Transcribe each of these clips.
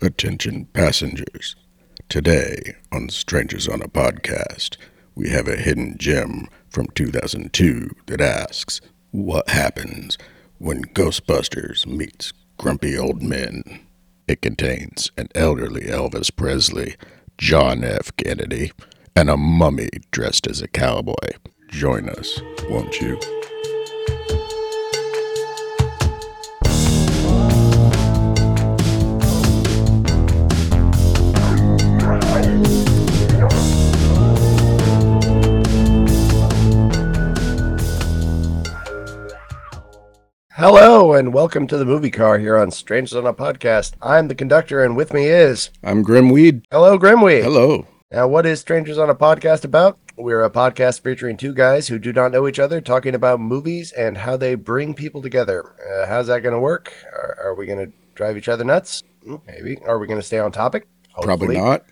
Attention passengers. Today on Strangers on a Podcast, we have a hidden gem from 2002 that asks, What happens when Ghostbusters meets grumpy old men? It contains an elderly Elvis Presley, John F. Kennedy, and a mummy dressed as a cowboy. Join us, won't you? Hello and welcome to the movie car here on Strangers on a Podcast. I'm the conductor and with me is I'm Grimweed. Hello Grimweed. Hello. Now what is Strangers on a Podcast about? We're a podcast featuring two guys who do not know each other talking about movies and how they bring people together. Uh, how's that going to work? Are, are we going to drive each other nuts? Hmm, Maybe. Are we going to stay on topic? Probably not.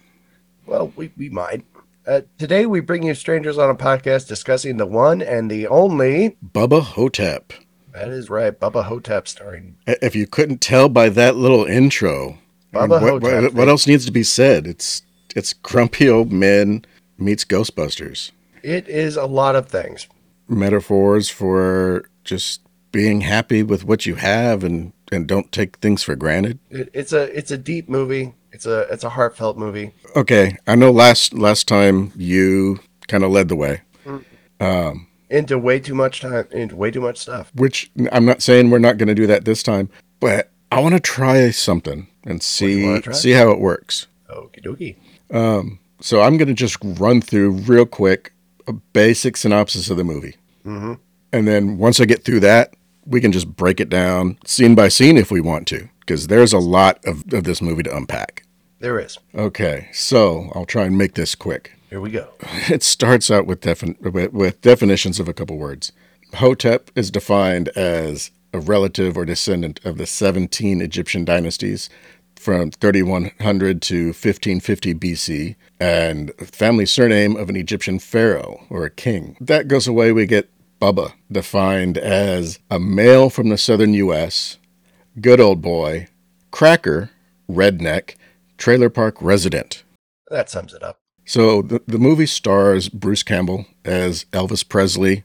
Well, we, we might. Uh, today we bring you Strangers on a Podcast discussing the one and the only. Bubba Ho-Tep. That is right, Bubba Ho-Tep starring If you couldn't tell by that little intro, I mean, Bubba what, what, Hotep. what else needs to be said? It's it's grumpy old men meets Ghostbusters. It is a lot of things. Metaphors for just being happy with what you have and and don't take things for granted. It, it's a it's a deep movie. It's a it's a heartfelt movie. Okay, I know last last time you kind of led the way, mm. um, Into way too much time. Into way too much stuff. which I'm not saying we're not going to do that this time, but I want to try something and see see how it works. Okie dokie. So I'm going to just run through real quick a basic synopsis of the movie. Mm-hmm. And then once I get through that, we can just break it down scene by scene if we want to, because there's a lot of, of this movie to unpack. There is. Okay, so I'll try and make this quick. Here we go. It starts out with, defin- with, with definitions of a couple words. Hotep is defined as a relative or descendant of the 17 Egyptian dynasties from 3100 to 1550 BC, and family surname of an Egyptian pharaoh or a king. That goes away, we get Bubba, defined as a male from the southern U.S., good old boy, cracker, redneck, trailer park resident. That sums it up. So the, the movie stars Bruce Campbell as Elvis Presley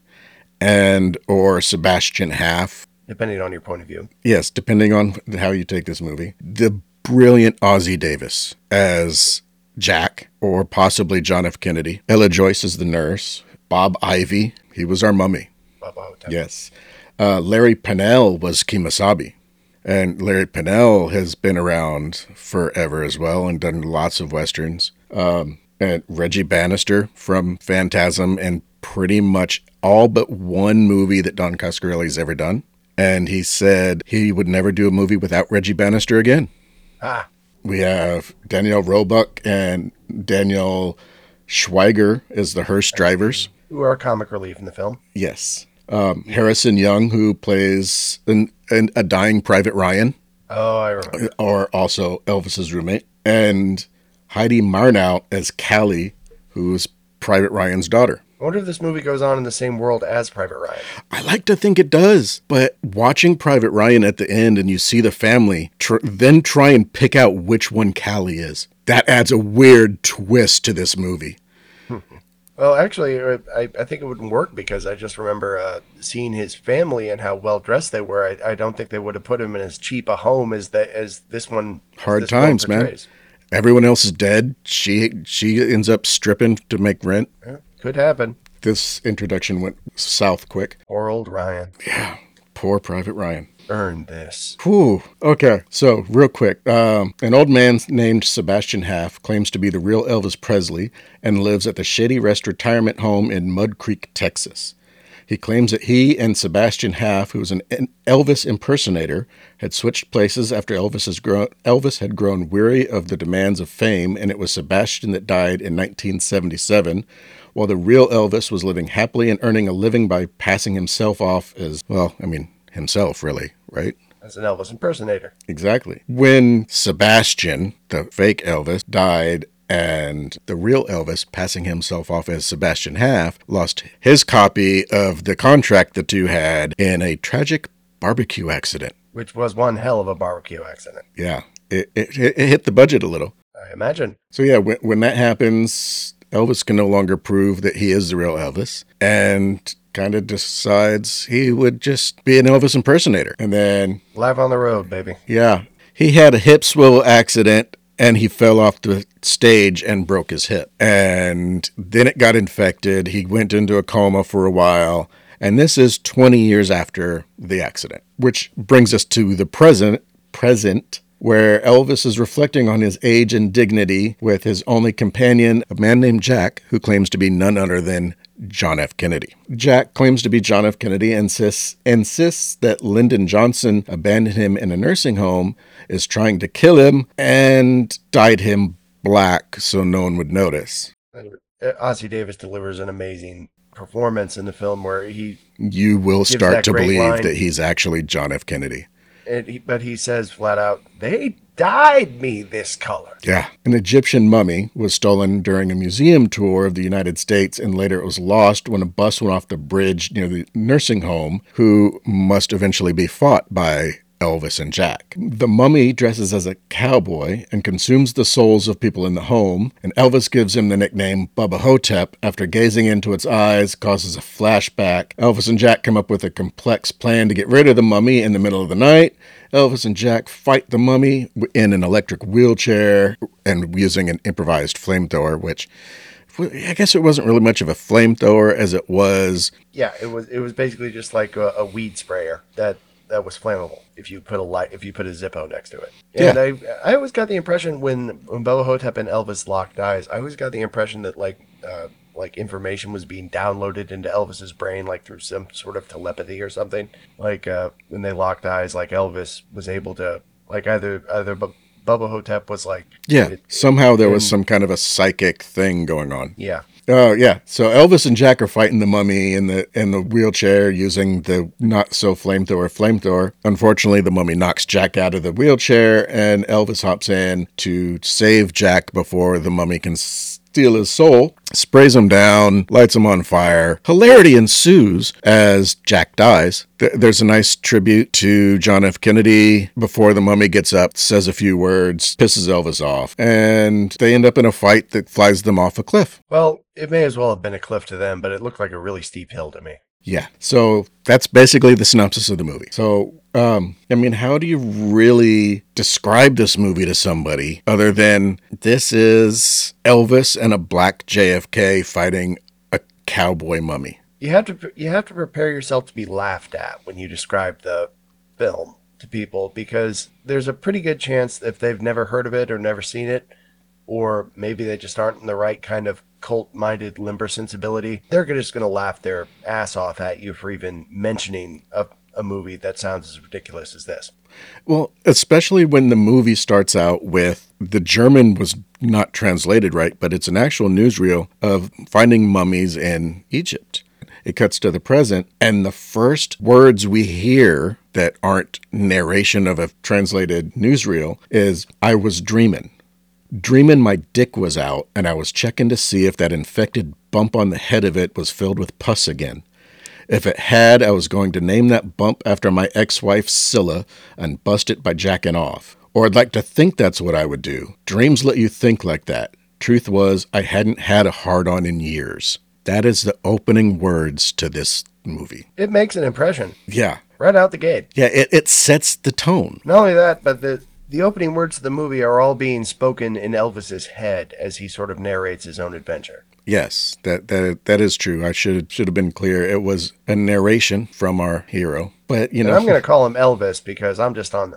and or Sebastian Haff. Depending on your point of view. Yes, depending on how you take this movie. The brilliant Ossie Davis as Jack or possibly John F. Kennedy. Ella Joyce as the nurse. Bob Ivy, he was our mummy. Bubba Ho-Tep. Yes. Uh, Larry Pennell was Kemosabe. And Larry Pennell has been around forever as well and done lots of westerns. Um, and Reggie Bannister from Phantasm and pretty much all but one movie that Don Coscarelli's ever done. And he said he would never do a movie without Reggie Bannister again. Ah, We have Daniel Roebuck and Daniel Schweiger as the hearse drivers. who are comic relief in the film. Yes. Um, Harrison Young, who plays an, an, a dying Private Ryan, Oh, I remember. or also Elvis's roommate, and Heidi Marnhout as Callie, who's Private Ryan's daughter. I wonder if this movie goes on in the same world as Private Ryan. I like to think it does, but watching Private Ryan at the end and you see the family, tr- then try and pick out which one Callie is. That adds a weird twist to this movie. Well, actually, uh, I, I think it wouldn't work because I just remember uh, seeing his family and how well dressed they were. I, I don't think they would have put him in as cheap a home as the, as this one. as Hard this times, man. Everyone else is dead. She she ends up stripping to make rent. Yeah, could happen. This introduction went south quick. Poor old Ryan Yeah, Poor Private Ryan. earned this. Whew. Okay, so real quick. Um, an old man named Sebastian Haff claims to be the real Elvis Presley and lives at the Shady Rest retirement home in Mud Creek, Texas. He claims that he and Sebastian Haff, who was an Elvis impersonator, had switched places after Elvis, grown, Elvis had grown weary of the demands of fame, and it was Sebastian that died in 1977, while the real Elvis was living happily and earning a living by passing himself off as, well, I mean, himself, really, right? As an Elvis impersonator. Exactly. When Sebastian, the fake Elvis, died and the real Elvis, passing himself off as Sebastian Haff, lost his copy of the contract the two had in a tragic barbecue accident. which was one hell of a barbecue accident. Yeah. it, it, it hit the budget a little. I imagine. So yeah, when, when that happens, Elvis can no longer prove that he is the real Elvis, and kind of decides he would just be an Elvis impersonator. And then, Live on the road, baby. yeah, he had a hip swivel accident and he fell off the stage and broke his hip. And then it got infected. He went into a coma for a while. And this is 20 years after the accident, which brings us to the present present where Elvis is reflecting on his age and dignity with his only companion, a man named Jack, who claims to be none other than John F. Kennedy. Jack claims to be John F. Kennedy and insists, insists that Lyndon Johnson abandoned him in a nursing home, is trying to kill him, and dyed him black so no one would notice. Uh, Ossie Davis delivers an amazing performance in the film where he, You will start to believe line. that he's actually John F. Kennedy. But he says flat out, "They dyed me this color." Yeah. An Egyptian mummy was stolen during a museum tour of the United States, and later it was lost when a bus went off the bridge near the nursing home, who must eventually be fought by Elvis and Jack. The mummy dresses as a cowboy and consumes the souls of people in the home, and Elvis gives him the nickname Bubba Ho-Tep after gazing into its eyes causes a flashback. Elvis and Jack come up with a complex plan to get rid of the mummy in the middle of the night. Elvis and Jack fight the mummy in an electric wheelchair and using an improvised flamethrower, which I guess it wasn't really much of a flamethrower as it was. Yeah, it was it was basically just like a, a weed sprayer that that was flammable if you put a light if you put a Zippo next to it. And I I always got the impression when when Bubba Ho-Tep and Elvis locked eyes, I always got the impression that like uh, like information was being downloaded into Elvis's brain like through some sort of telepathy or something. Like uh, when they locked eyes, like Elvis was able to like either either Bubba Ho-Tep was like Yeah, it- somehow there was some kind of a psychic thing going on. yeah Oh yeah. So Elvis and Jack are fighting the mummy in the in the wheelchair using the not so flamethrower flamethrower. Unfortunately, the mummy knocks Jack out of the wheelchair, and Elvis hops in to save Jack before the mummy can steal his soul. Sprays him down, lights him on fire. Hilarity ensues as Jack dies. There's a nice tribute to John F. Kennedy before the mummy gets up, says a few words, pisses Elvis off, and they end up in a fight that flies them off a cliff. Well, it may as well have been a cliff to them, but it looked like a really steep hill to me. Yeah. So that's basically the synopsis of the movie. So, um, I mean, how do you really describe this movie to somebody other than this is Elvis and a black JFK fighting a cowboy mummy? You have to you have to prepare yourself to be laughed at when you describe the film to people because there's a pretty good chance if they've never heard of it or never seen it, or maybe they just aren't in the right kind of cult-minded limber sensibility, they're just going to laugh their ass off at you for even mentioning a, a movie that sounds as ridiculous as this. Well, especially when the movie starts out with the German was not translated right, but it's an actual newsreel of finding mummies in Egypt. It cuts to the present, and the first words we hear that aren't narration of a translated newsreel is I was dreaming. Dreaming my dick was out, and I was checking to see if that infected bump on the head of it was filled with pus again. If it had, I was going to name that bump after my ex wife Scylla and bust it by jacking off. Or I'd like to think that's what I would do. Dreams let you think like that. Truth was, I hadn't had a hard on in years. That is the opening words to this movie. It makes an impression Yeah. right out the gate. Yeah, it, it sets the tone. Not only that, but the the opening words of the movie are all being spoken in Elvis's head as he sort of narrates his own adventure. Yes, that that that is true. I should should have been clear. It was a narration from our hero. But you And know, I'm going to call him Elvis because I'm just on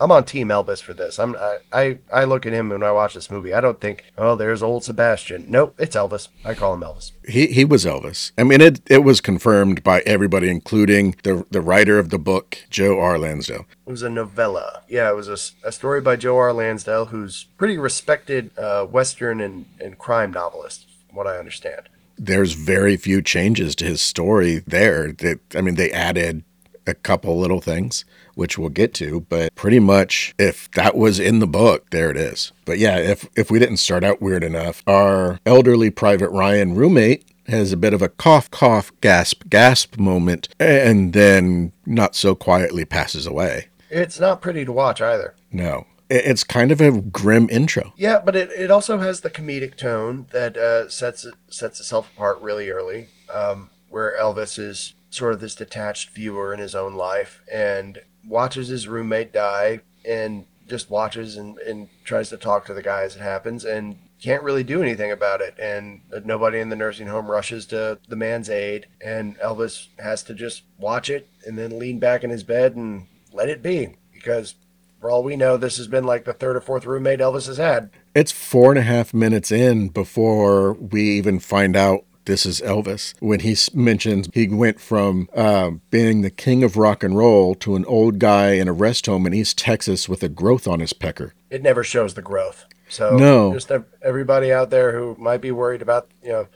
I'm on team Elvis for this. I'm I, I I look at him when I watch this movie. I don't think, "Oh, there's old Sebastian." Nope, it's Elvis. I call him Elvis. he he was Elvis. I mean, it it was confirmed by everybody, including the the writer of the book, Joe R. Lansdale. It was a novella. Yeah, it was a story by Joe R. Lansdale, who's pretty respected uh, Western and, and crime novelist, from what I understand. There's very few changes to his story there. That I mean, they added a couple little things, which we'll get to, but pretty much if that was in the book, there it is. But yeah, if if we didn't start out weird enough, our elderly Private Ryan roommate has a bit of a cough, cough, gasp, gasp moment, and then not so quietly passes away. It's not pretty to watch either. No. It's kind of a grim intro. Yeah, but it, it also has the comedic tone that uh, sets it, sets itself apart really early, um, where Elvis is sort of this detached viewer in his own life and watches his roommate die and just watches and, and tries to talk to the guy as it happens and can't really do anything about it. And nobody in the nursing home rushes to the man's aid, and Elvis has to just watch it and then lean back in his bed and let it be because. For all we know, this has been like the third or fourth roommate Elvis has had. It's four and a half minutes in before we even find out this is Elvis. When he mentions he went from uh, being the king of rock and roll to an old guy in a rest home in East Texas with a growth on his pecker. it never shows the growth. So No. just everybody out there who might be worried about, you know,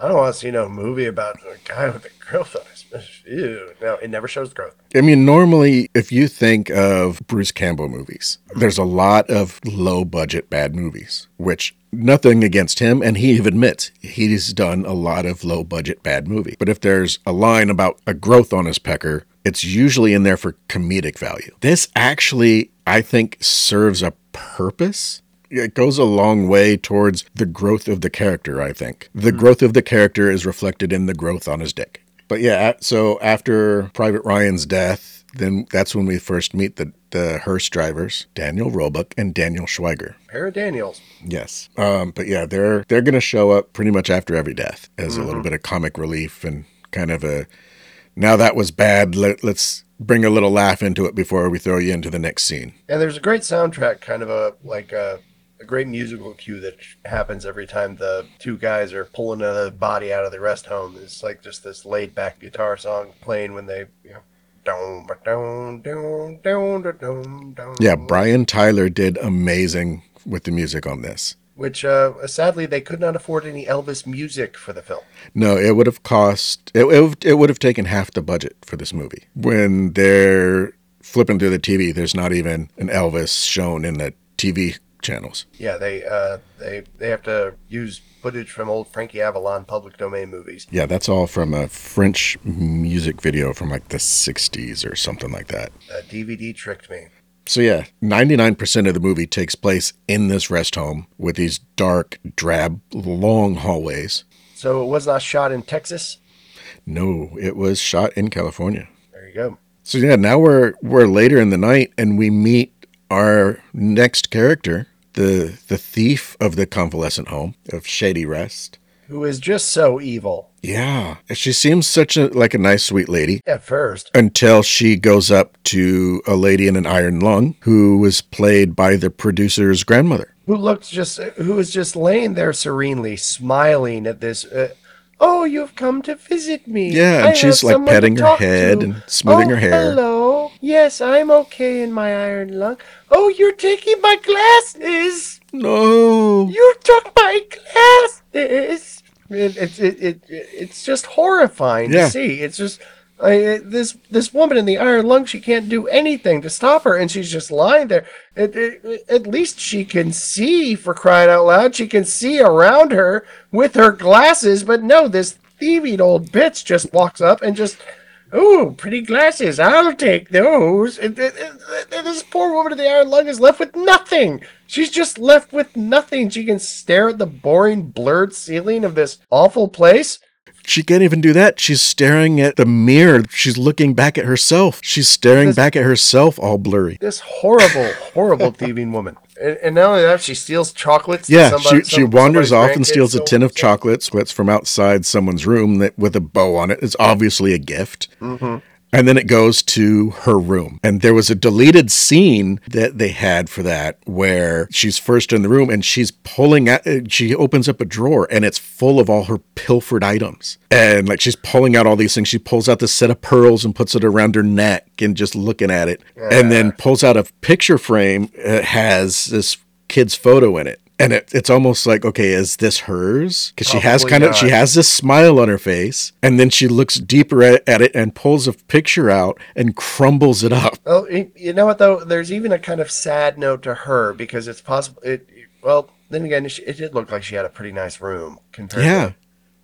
I don't want to see no movie about a guy with a growth on his. Ew. No, it never shows growth. I mean, normally, if you think of Bruce Campbell movies, there's a lot of low budget bad movies, which nothing against him. And he even admits he's done a lot of low budget bad movies. But if there's a line about a growth on his pecker, it's usually in there for comedic value. This actually, I think, serves a purpose. It goes a long way towards the growth of the character, I think. The hmm. growth of the character is reflected in the growth on his dick. But yeah, so after Private Ryan's death, then that's when we first meet the, the hearse drivers, Daniel Roebuck and Daniel Schweiger. Pair of Daniels. Yes. Um, but yeah, they're they're gonna show up pretty much after every death as a little bit of comic relief and kind of a now that was bad. Let, let's bring a little laugh into it before we throw you into the next scene. And there's a great soundtrack, kind of a like a, a great musical cue that happens every time the two guys are pulling a body out of the rest home. It's like just this laid back guitar song playing when they, you know. Yeah, Brian Tyler did amazing with the music on this. which uh, sadly they could not afford any Elvis music for the film. No, it would have cost it, it, it would have taken half the budget for this movie. When they're flipping through the TV, there's not even an Elvis shown in the TV channels. Yeah, they uh, they they have to use footage from old Frankie Avalon public domain movies. Yeah, that's all from a French music video from like the 60s or something like that. Uh, DVD tricked me. So yeah, 99% of the movie takes place in this rest home with these dark, drab, long hallways. So it was not shot in Texas. No, it was shot in California. There you go. So yeah, now we're we're later in the night and we meet our next character, the the thief of the convalescent home of Shady Rest. Who is just so evil Yeah, she seems such a like a nice sweet lady at first. until she goes up to a lady in an iron lung who was played by the producer's grandmother. Who looked just who was just laying there serenely, smiling at this. Uh, oh, you've come to visit me. Yeah, and I she's like petting her head to." and smoothing oh, her hair. Hello. Yes, I'm okay in my iron lung. Oh, you're taking my glasses. No. You took my glasses. It, it, it, it, it's just horrifying Yeah. to see. It's just I, this this woman in the iron lung. She can't do anything to stop her, and she's just lying there. It, it, at least she can see, for crying out loud. She can see around her with her glasses. But no, this thieving old bitch just walks up and just. Oh, pretty glasses. I'll take those. And, and- and- this poor woman in the iron lung is left with nothing. She's just left with nothing. She can stare at the boring, blurred ceiling of this awful place. She can't even do that. She's staring at the mirror. She's looking back at herself. She's staring This- back at herself all blurry. This horrible, horrible thieving woman. And, and not only that, she steals chocolates. Yeah, somebody- she, she some- wanders off and steals a tin of chocolates that's from outside someone's room that with a bow on it. It's obviously a gift. Mm-hmm. And then it goes to her room. And there was a deleted scene that they had for that where she's first in the room and she's pulling out, uh, she opens up a drawer and it's full of all her pilfered items. And like she's pulling out all these things. She pulls out the set of pearls and puts it around her neck and just looking at it. And then pulls out a picture frame that has this kid's photo in it. And it, it's almost like, okay, is this hers? Because she has kind of, she has this smile on her face, and then she looks deeper at, at it and pulls a picture out and crumbles it up. Well, y- you know what though? There's even a kind of sad note to her because it's possible. It well, then again, it, it did look like she had a pretty nice room compared. Yeah.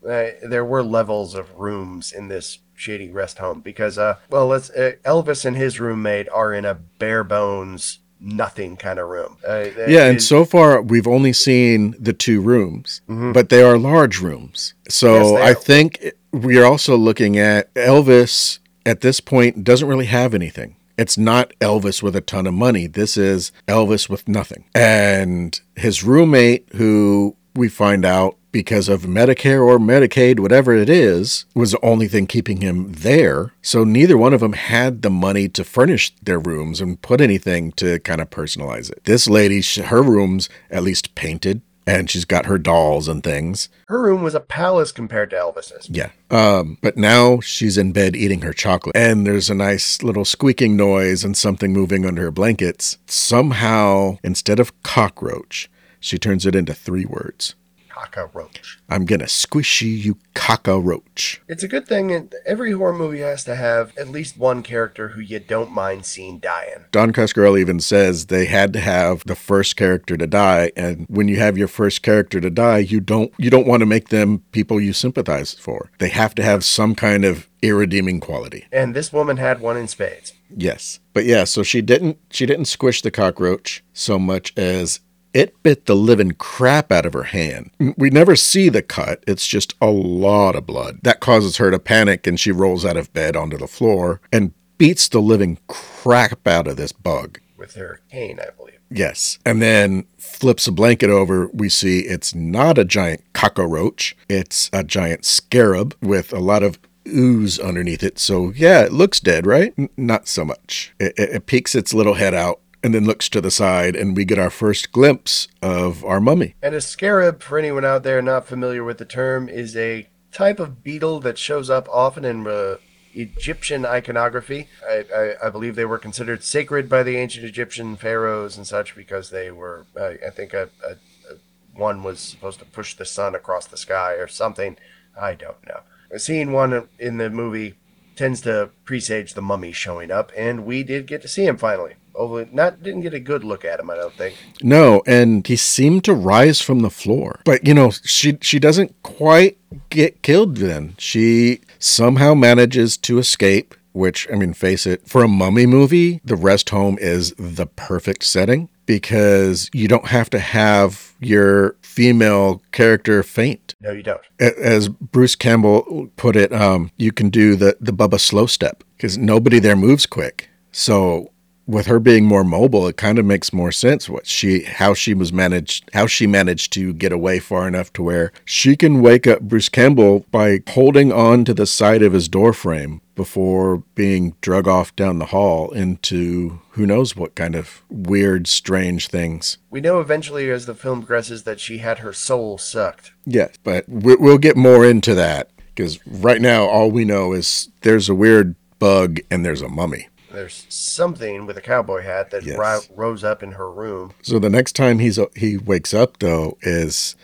To, uh, there were levels of rooms in this shady rest home because, uh, well, let's uh, Elvis and his roommate are in a bare bones nothing kind of room. Uh, Yeah, and so far we've only seen the two rooms, but they are large rooms. So Mm-hmm. Yes, I think we are also looking at Elvis at this point doesn't really have anything. It's not Elvis with a ton of money. This is Elvis with nothing. And his roommate, who we find out because of Medicare or Medicaid, whatever it is, was the only thing keeping him there. So neither one of them had the money to furnish their rooms and put anything to kind of personalize it. This lady, her room's at least painted and she's got her dolls and things. her room was a palace compared to Elvis's. Yeah. Um, but now she's in bed eating her chocolate, and there's a nice little squeaking noise and something moving under her blankets. Somehow, instead of cockroach, she turns it into three words. Cockroach. I'm gonna squishy you, you cockroach. It's a good thing that every horror movie has to have at least one character who you don't mind seeing dying. Don Coscarelli even says they had to have the first character to die, and when you have your first character to die, you don't you don't want to make them people you sympathize for. They have to have some kind of irredeeming quality. And this woman had one in spades. Yes. But yeah, so she didn't she didn't squish the cockroach so much as it bit the living crap out of her hand. We never see the cut. It's just a lot of blood. That causes her to panic and she rolls out of bed onto the floor and beats the living crap out of this bug. with her cane, I believe. Yes. And then flips a blanket over. We see it's not a giant cockroach, it's a giant scarab with a lot of ooze underneath it. So, yeah, it looks dead, right? N- not so much. It, it, it peeks its little head out and then looks to the side, and we get our first glimpse of our mummy. And a scarab, for anyone out there not familiar with the term, is a type of beetle that shows up often in uh, Egyptian iconography. I, I, I believe they were considered sacred by the ancient Egyptian pharaohs and such because they were, I I think, a, a, a, one was supposed to push the sun across the sky or something. I don't know. Seeing one in the movie tends to presage the mummy showing up, and we did get to see him finally. Although not didn't get a good look at him, I don't think. No, and he seemed to rise from the floor. But you know, she she doesn't quite get killed then. She somehow manages to escape, which I mean, face it, for a mummy movie, the rest home is the perfect setting because you don't have to have your female character faint. No, you don't. As Bruce Campbell put it, um, you can do the the Bubba slow step because nobody there moves quick. So with her being more mobile, it kind of makes more sense what she how she was managed how she managed to get away far enough to where she can wake up Bruce Campbell by holding on to the side of his door frame before being drug off down the hall into who knows what kind of weird strange things. We know eventually as the film progresses that she had her soul sucked. Yes, but we'll get more into that because right now all we know is there's a weird bug and there's a mummy. There's something with a cowboy hat that Yes. ri- rose up in her room. So the next time he's uh, he wakes up though is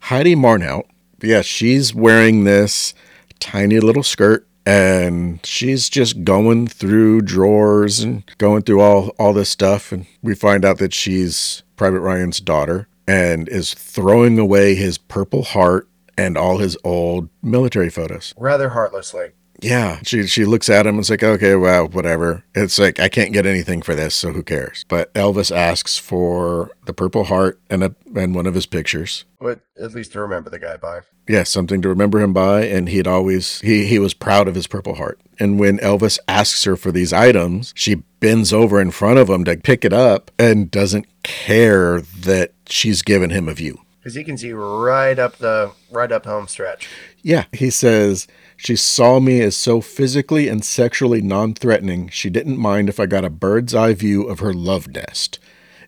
Heidi Marnhout. Yeah, she's wearing this tiny little skirt and she's just going through drawers and going through all all this stuff and we find out that she's Private Ryan's daughter and is throwing away his purple heart and all his old military photos. Rather heartlessly. Yeah, she she looks at him and it's like, okay, well, whatever. It's like I can't get anything for this, so who cares? But Elvis asks for the Purple Heart and a and one of his pictures. But at least to remember the guy by. Yeah, something to remember him by, and he'd always he he was proud of his Purple Heart. And when Elvis asks her for these items, she bends over in front of him to pick it up and doesn't care that she's given him a view. Because he can see right up the right up home stretch. Yeah, he says she saw me as so physically and sexually non threatening, she didn't mind if I got a bird's eye view of her love nest.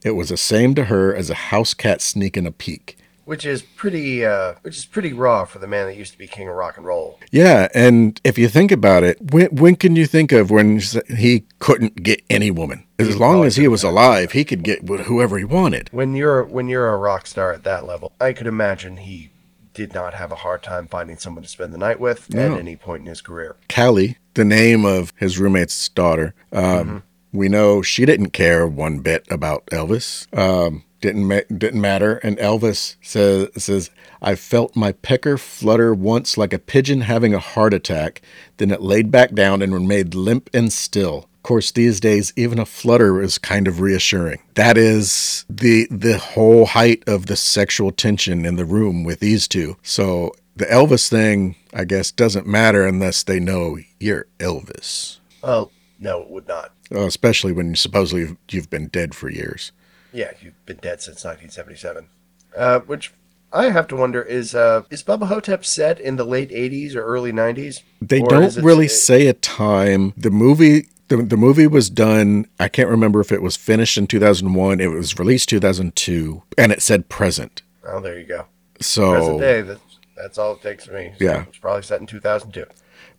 It was the same to her as a house cat sneaking a peek. Which is pretty uh which is pretty raw for the man that used to be king of rock and roll. Yeah, and if you think about it, when, when can you think of when he couldn't get any woman? As long as he was alive, he could get whoever he wanted. When you're when you're a rock star at that level, I could imagine he did not have a hard time finding someone to spend the night with No. at any point in his career. Callie, the name of his roommate's daughter, um, we know she didn't care one bit about Elvis. Um, didn't ma- didn't matter. And Elvis says says I felt my pecker flutter once like a pigeon having a heart attack. Then it laid back down and remained limp and still. Of course, these days, even a flutter is kind of reassuring. That is the the whole height of the sexual tension in the room with these two. So the Elvis thing, I guess, doesn't matter unless they know you're Elvis. Oh, no, it would not. Uh, especially when supposedly you've, you've been dead for years. Yeah, you've been dead since 1977. Uh, which I have to wonder is uh, is Bubba Ho-Tep set in the late 80s or early 90s? They don't is it- really say a time. The movie the, the movie was done, I can't remember if it was finished in 2001, it was released 2002 and it said present. Oh, there you go. So Present day. That's, that's all it takes for me. So Yeah. It's probably set in 2002.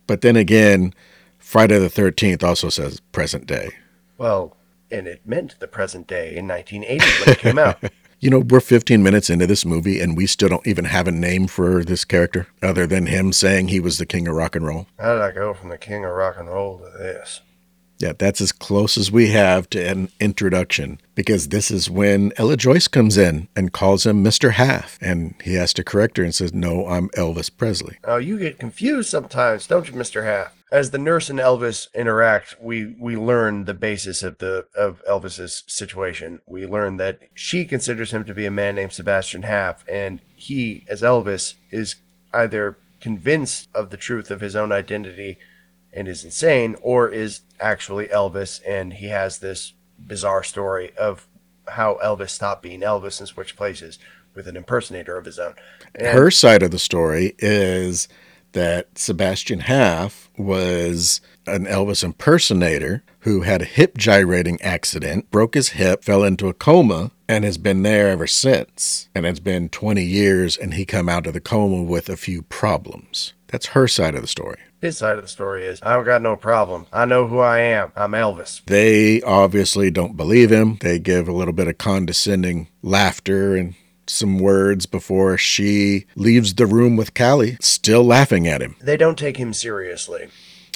but then again, Friday the 13th also says present day. Well, and it meant the present day in 1980 when it came out. You know, we're 15 minutes into this movie and we still don't even have a name for this character other than him saying he was the king of rock and roll. How did I go from the king of rock and roll to this? Yeah, that's as close as we have to an introduction because this is when Ella Joyce comes in and calls him Mr. Haff. And he has to correct her and says, No, I'm Elvis Presley. Oh, you get confused sometimes, don't you, Mr. Haff? As the nurse and Elvis interact, we we learn the basis of the of Elvis's situation. We learn that she considers him to be a man named Sebastian Haff, and he, as Elvis, is either convinced of the truth of his own identity and is insane, or is actually Elvis, and he has this bizarre story of how Elvis stopped being Elvis and switched places with an impersonator of his own. And Her side of the story is that Sebastian Haff was an Elvis impersonator who had a hip gyrating accident, broke his hip, fell into a coma, and has been there ever since. And it's been 20 years, and he come out of the coma with a few problems. That's her side of the story. His side of the story is, I've got no problem. I know who I am. I'm Elvis. They obviously don't believe him. They give a little bit of condescending laughter and some words before she leaves the room with Callie, still laughing at him. They don't take him seriously.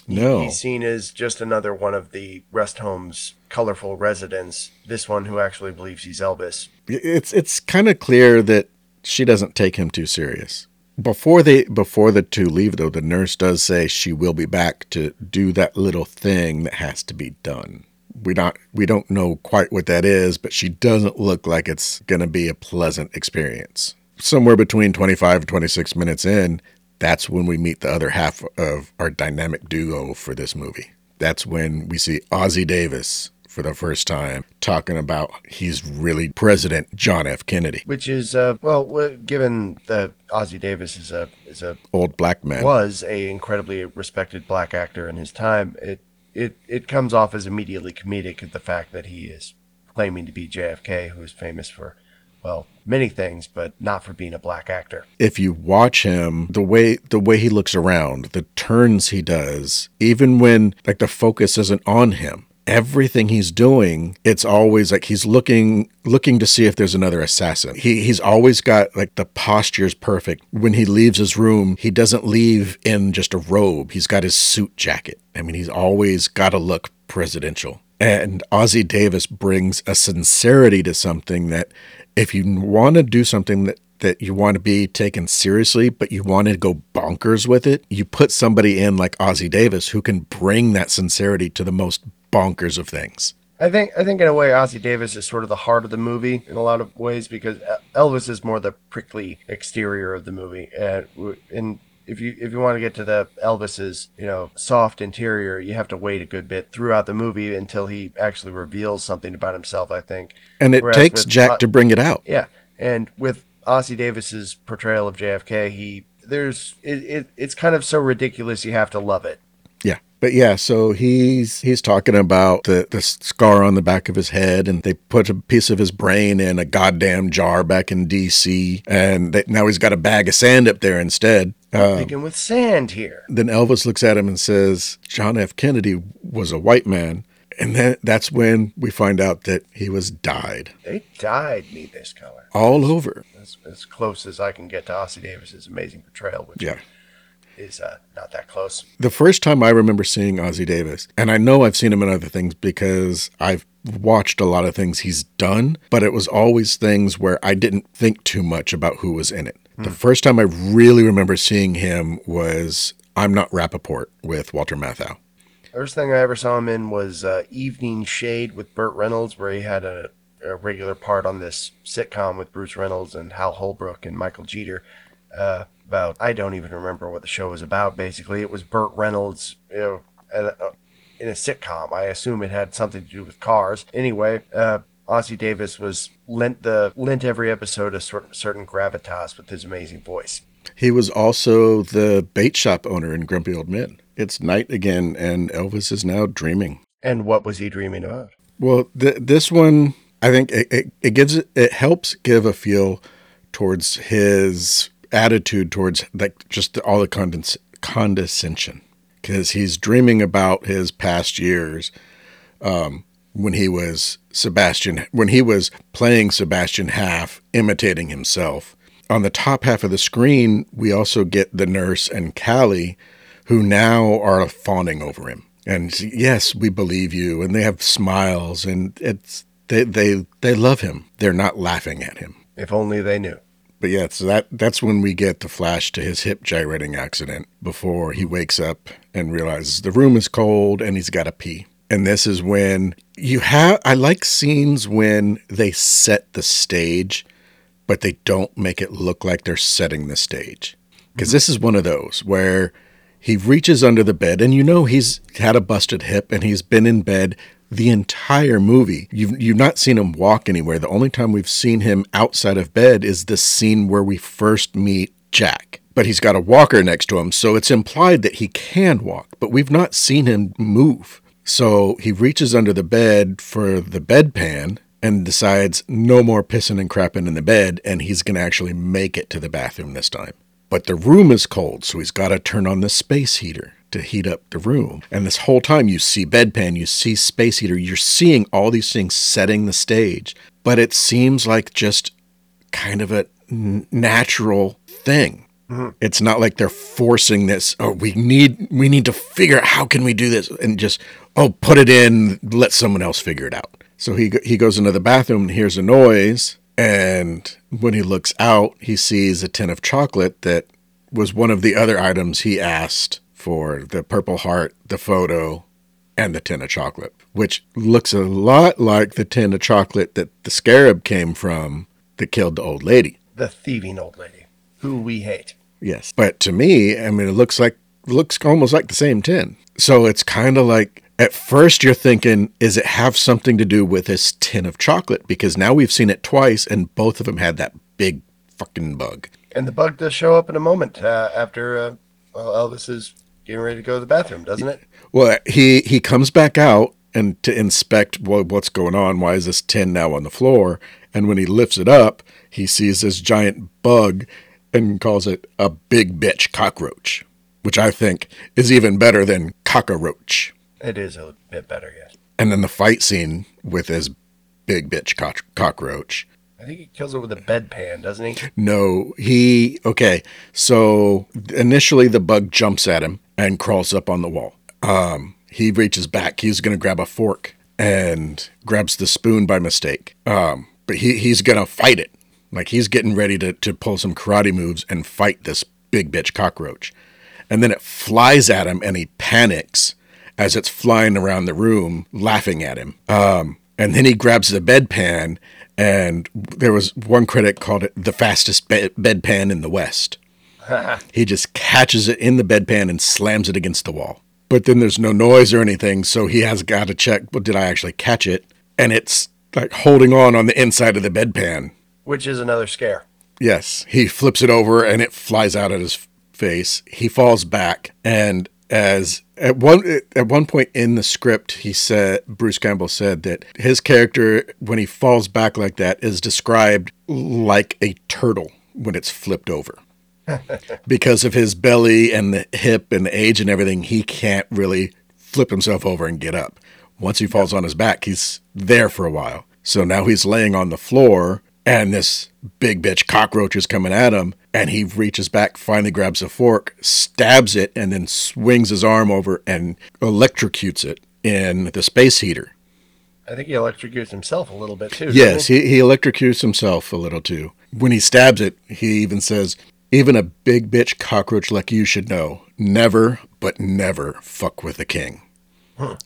No. He's seen as just another one of the rest home's colorful residents. This one who actually believes he's Elvis. It's it's kind of clear that she doesn't take him too serious. Before they before the two leave though, the nurse does say she will be back to do that little thing that has to be done. We not we don't know quite what that is, but she doesn't look like it's going to be a pleasant experience. Somewhere between 25 and 26 minutes in, that's when we meet the other half of our dynamic duo for this movie. That's when we see Ossie Davis for the first time talking about he's really President John F. Kennedy, Which is, uh, well, given that Ossie Davis is a is a old black man. was a incredibly respected black actor in his time, it it it comes off as immediately comedic at the fact that he is claiming to be JFK, who is famous for, well, many things, but not for being a black actor. if you watch him the way the way he looks around the turns he does even when like the focus isn't on him everything he's doing it's always like he's looking looking to see if there's another assassin. He he's always got like the posture's perfect. When he leaves his room he doesn't leave in just a robe. He's got his suit jacket. I mean he's always got to look presidential. And Ossie Davis brings a sincerity to something that if you want to do something that that you want to be taken seriously, but you want to go bonkers with it, you put somebody in like Ossie Davis who can bring that sincerity to the most bonkers of things. I think I think in a way Ossie Davis is sort of the heart of the movie in a lot of ways because Elvis is more the prickly exterior of the movie, and if you if you want to get to the Elvis's you know soft interior, you have to wait a good bit throughout the movie until he actually reveals something about himself. I think, And it Whereas takes with Jack O- to bring it out. yeah, and with Ossie Davis's portrayal of JFK, he there's it, it it's kind of so ridiculous you have to love it. But yeah, so he's he's talking about the, the scar on the back of his head, and they put a piece of his brain in a goddamn jar back in D.C., and they, now he's got a bag of sand up there instead. Uh, Thinking with sand here. then Elvis looks at him and says, John F. Kennedy was a white man. And then that's when we find out that he was dyed They dyed me this color. all over. As, as close as I can get to Ossie Davis's amazing portrayal, which Yeah. Is uh, not that close. The first time I remember seeing Ossie Davis, and I know I've seen him in other things because I've watched a lot of things he's done, but it was always things where I didn't think too much about who was in it. The first time I really remember seeing him was I'm Not Rappaport with Walter Matthau. First thing I ever saw him in was uh, Evening Shade with Burt Reynolds, where he had a, a, regular part on this sitcom with Bruce Reynolds and Hal Holbrook and Michael Jeter. Uh, about I don't even remember what the show was about. Basically, it was Burt Reynolds, you know, uh, in a sitcom. I assume it had something to do with cars. Anyway, uh, Ossie Davis was lent the lent every episode a sort certain gravitas with his amazing voice. He was also the bait shop owner in Grumpy Old Men. It's night again, and Elvis is now dreaming. And what was he dreaming about? Well, th- this one, I think it, it, it gives it helps give a feel towards his attitude towards like just all the condes- condescension because he's dreaming about his past years um, when he was Sebastian, when he was playing Sebastian Haff, imitating himself. On the top half of the screen, we also get the nurse and Callie, who now are fawning over him. And yes, we believe you, and they have smiles, and it's they they they love him. They're not laughing at him. If only they knew. But yeah, so that that's when we get the flash to his hip gyrating accident before he wakes up and realizes the room is cold and he's got to pee. And this is when you have I like scenes when they set the stage, but they don't make it look like they're setting the stage. Because mm-hmm. this is one of those where he reaches under the bed and you know he's had a busted hip and he's been in bed the entire movie. You've you've not seen him walk anywhere. The only time we've seen him outside of bed is the scene where we first meet Jack. But he's got a walker next to him, so it's implied that he can walk, but we've not seen him move. So he reaches under the bed for the bedpan and decides no more pissing and crapping in the bed, and he's going to actually make it to the bathroom this time. But the room is cold, so he's got to turn on the space heater to heat up the room. And this whole time you see bedpan, you see space heater, you're seeing all these things setting the stage. But it seems like just kind of a n- natural thing. Mm-hmm. It's not like they're forcing this. Oh, we need we need to figure out how can we do this and just oh put it in, let someone else figure it out. So he he goes into the bathroom and hears a noise, and when he looks out, he sees a tin of chocolate that was one of the other items he asked for the Purple Heart, the photo, and the tin of chocolate, which looks a lot like the tin of chocolate that the scarab came from that killed the old lady. The thieving old lady, who we hate. Yes. But to me, I mean, it looks like looks almost like the same tin. So it's kind of like at first you're thinking, is it have something to do with this tin of chocolate? Because now we've seen it twice, and both of them had that big fucking bug. And the bug does show up in a moment uh, after uh, well, Elvis is getting ready to go to the bathroom, doesn't it? Well, he he comes back out and to inspect what, what's going on. Why is this tin now on the floor? And when he lifts it up, he sees this giant bug and calls it a big bitch cockroach, which I think is even better than cockroach. It is a bit better, yes. And then the fight scene with his big bitch cockroach I think he kills it with a bedpan, doesn't he? No, he okay. So initially, the bug jumps at him and crawls up on the wall. Um, he reaches back. He's going to grab a fork and grabs the spoon by mistake. Um, but he he's going to fight it. Like he's getting ready to to pull some karate moves and fight this big bitch cockroach. And then it flies at him, and he panics as it's flying around the room, laughing at him. Um, and then he grabs the bedpan and there was one critic called it the fastest be- bedpan in the West. he just catches it in the bedpan and slams it against the wall. But then there's no noise or anything, so he has got to check. Well, did I actually catch it? And it's like holding on on the inside of the bedpan, which is another scare. Yes, he flips it over and it flies out at his face. He falls back, and as at one at one point in the script he said Bruce Campbell said that his character when he falls back like that is described like a turtle when it's flipped over. because of his belly and the hip and the age and everything, he can't really flip himself over and get up. Once he falls on his back, he's there for a while. So now he's laying on the floor and this big bitch cockroach is coming at him and he reaches back finally grabs a fork stabs it and then swings his arm over and electrocutes it in the space heater i think he electrocutes himself a little bit too yes he? he, he electrocutes himself a little too when he stabs it he even says even a big bitch cockroach like you should know never but never fuck with a king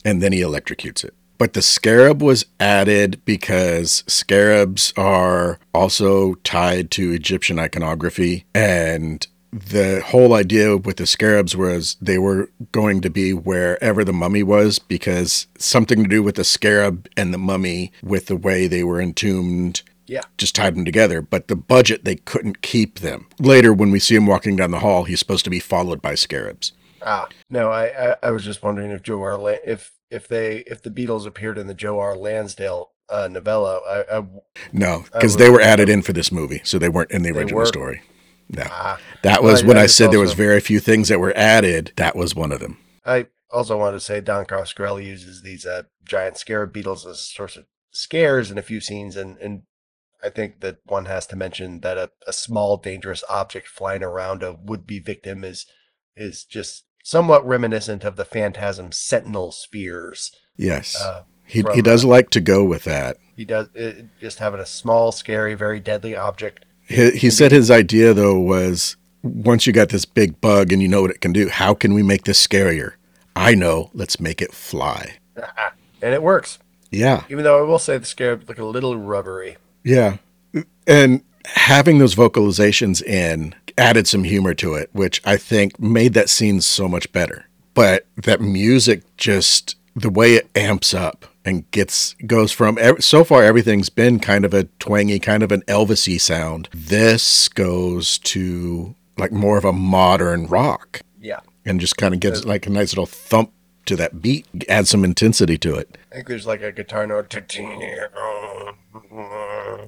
and then he electrocutes it. But the scarab was added because scarabs are also tied to Egyptian iconography. And the whole idea with the scarabs was they were going to be wherever the mummy was because something to do with the scarab and the mummy with the way they were entombed Yeah. just tied them together. But the budget, they couldn't keep them. Later, when we see him walking down the hall, he's supposed to be followed by scarabs. Ah, no, I, I, I was just wondering if Joe R. La- if if they if the Beatles appeared in the Joe R. Lansdale uh, novella, I, I No, because they were added in for this movie, so they weren't in the original story. No, ah, that was I- when I I said there was very few things that were added. That was one of them. I also wanted to say Don Coscarelli uses these uh, giant scarab beetles as source of scares in a few scenes, and and I think that one has to mention that a, a small dangerous object flying around a would be victim is is just somewhat reminiscent of the phantasm sentinel spheres. Yes, Uh, he from- he does like to go with that. he does it, just having a small, scary, very deadly object. He, he said his idea though was once you got this big bug and you know what it can do, how can we make this scarier? I know. Let's make it fly. and it works. Yeah, Even though I will say the scarab look a little rubbery. yeah, and having those vocalizations in added some humor to it, which I think made that scene so much better. But that music just the way it amps up and gets goes from so far everything's been kind of a twangy, kind of an Elvisy sound. This goes to like more of a modern rock Yeah. and just kind of gives like a nice little thump to that beat, add some intensity to it. I think there's like a guitar note.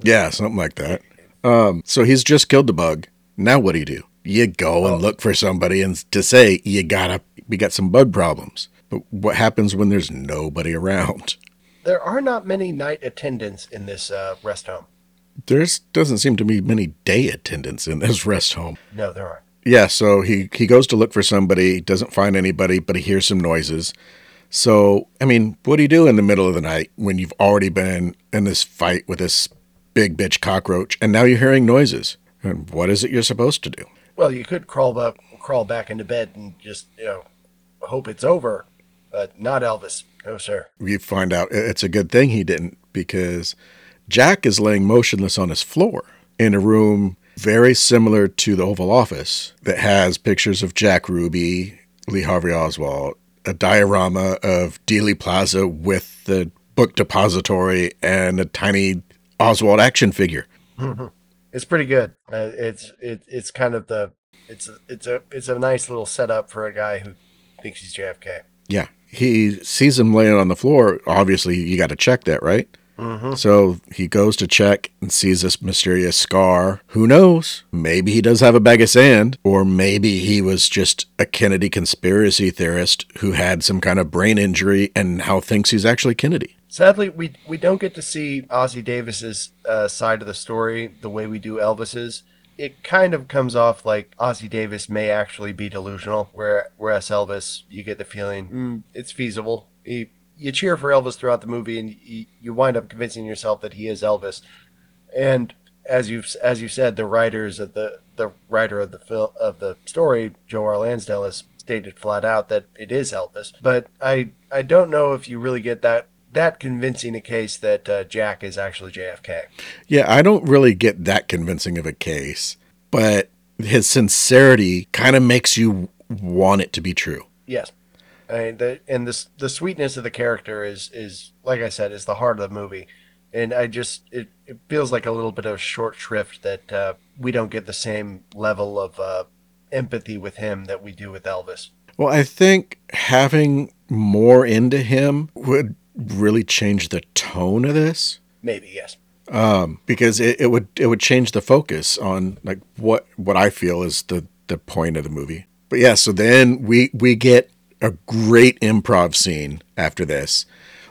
Yeah, something like that. Um, so he's just killed the bug. Now what do you do? You go and look for somebody and to say you gotta we got some bug problems. But what happens when there's nobody around? There are not many night attendants in this uh, rest home. There's doesn't seem to be many day attendants in this rest home. No, there aren't. Yeah, so he he goes to look for somebody, doesn't find anybody, but he hears some noises. So, I mean, what do you do in the middle of the night when you've already been in this fight with this big bitch cockroach and now you're hearing noises? And what is it you're supposed to do? Well, you could crawl back, crawl back into bed and just you know hope it's over, but not Elvis. No, sir. You find out it's a good thing he didn't because Jack is laying motionless on his floor in a room very similar to the Oval Office that has pictures of Jack Ruby, Lee Harvey Oswald, a diorama of Dealey Plaza with the book depository and a tiny Oswald action figure. It's pretty good. Uh, it's it, it's kind of the it's a, it's a it's a nice little setup for a guy who thinks he's JFK. Yeah. He sees him laying on the floor. Obviously, you got to check that, right? So he goes to check and sees this mysterious scar. Who knows? Maybe he does have a bag of sand, or maybe he was just a Kennedy conspiracy theorist who had some kind of brain injury and now thinks he's actually Kennedy. Sadly, we we don't get to see Ossie Davis's uh, side of the story the way we do Elvis's. It kind of comes off like Ossie Davis may actually be delusional, where whereas Elvis, you get the feeling mm, it's feasible. He, you cheer for Elvis throughout the movie, and you, you wind up convincing yourself that he is Elvis. And as you have as you said, the writers of the the writer of the film of the story, Joe R. Lansdale, has stated flat out that it is Elvis. But I I don't know if you really get that that convincing a case that uh, Jack is actually JFK. Yeah, I don't really get that convincing of a case, but his sincerity kind of makes you want it to be true. Yes. I mean, the, and this the sweetness of the character is is like I said is the heart of the movie, and I just it, it feels like a little bit of short shrift that uh, we don't get the same level of uh, empathy with him that we do with Elvis. Well, I think having more into him would really change the tone of this. Maybe yes. um, because it, it would it would change the focus on like what what I feel is the the point of the movie. But yeah, so then we we get a great improv scene after this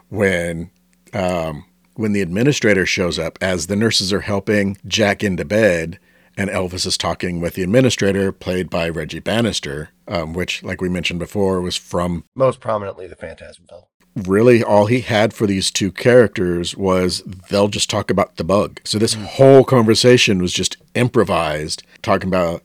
when um, when the administrator shows up as the nurses are helping Jack into bed and Elvis is talking with the administrator played by Reggie Bannister, um, which like we mentioned before was from Most prominently, the Phantasm fellow. Really all he had for these two characters was they'll just talk about the bug. So this whole conversation was just improvised, talking about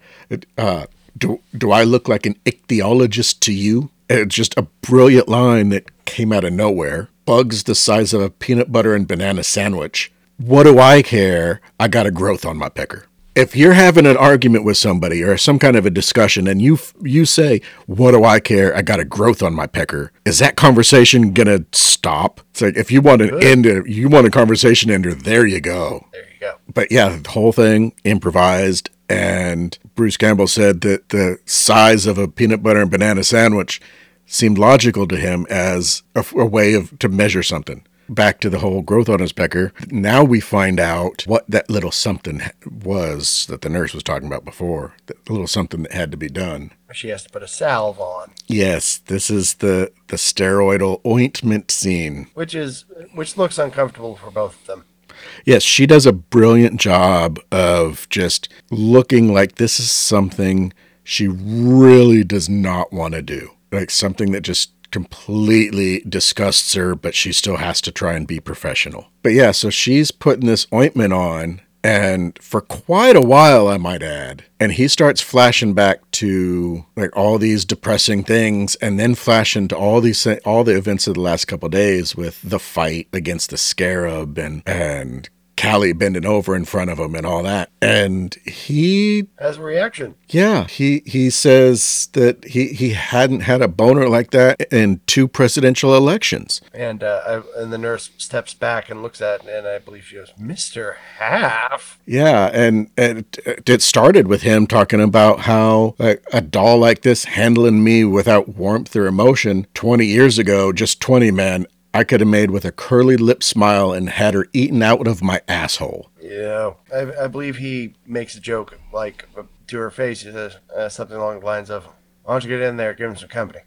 uh, do do I look like an ichthyologist to you? It's just a brilliant line that came out of nowhere. Bugs the size of a peanut butter and banana sandwich. What do I care? I got a growth on my pecker. If you're having an argument with somebody or some kind of a discussion and you you say, "What do I care? I got a growth on my pecker." Is that conversation going to stop? It's like if you want an end it, you want a conversation ender, there you go. There you go. But yeah, the whole thing improvised and Bruce Campbell said that the size of a peanut butter and banana sandwich seemed logical to him as a, a way of to measure something back to the whole growth on his pecker. Now we find out what that little something was that the nurse was talking about before. That little something that had to be done. She has to put a salve on, Yes, this is the the steroidal ointment scene. which is which looks uncomfortable for both of them. Yes, she does a brilliant job of just looking like this is something she really does not want to do. Like something that just completely disgusts her, but she still has to try and be professional. But yeah, so she's putting this ointment on and for quite a while, I might add. And he starts flashing back to like all these depressing things, and then flashing to all these all the events of the last couple days with the fight against the scarab and and Callie bending over in front of him and all that. And he has a reaction, yeah, he he says that he he hadn't had a boner like that in two presidential elections. and uh, I, and the nurse steps back and looks at, it, and I believe she goes, "Mister Haff." Yeah, and, and it, it started with him talking about how like a doll like this handling me without warmth or emotion 20 years ago, just 20 man, I could have made with a curly lip smile and had her eaten out of my asshole. Yeah, I, I believe he makes a joke like to her face. He says uh, something along the lines of, "Why don't you get in there, give him some company?"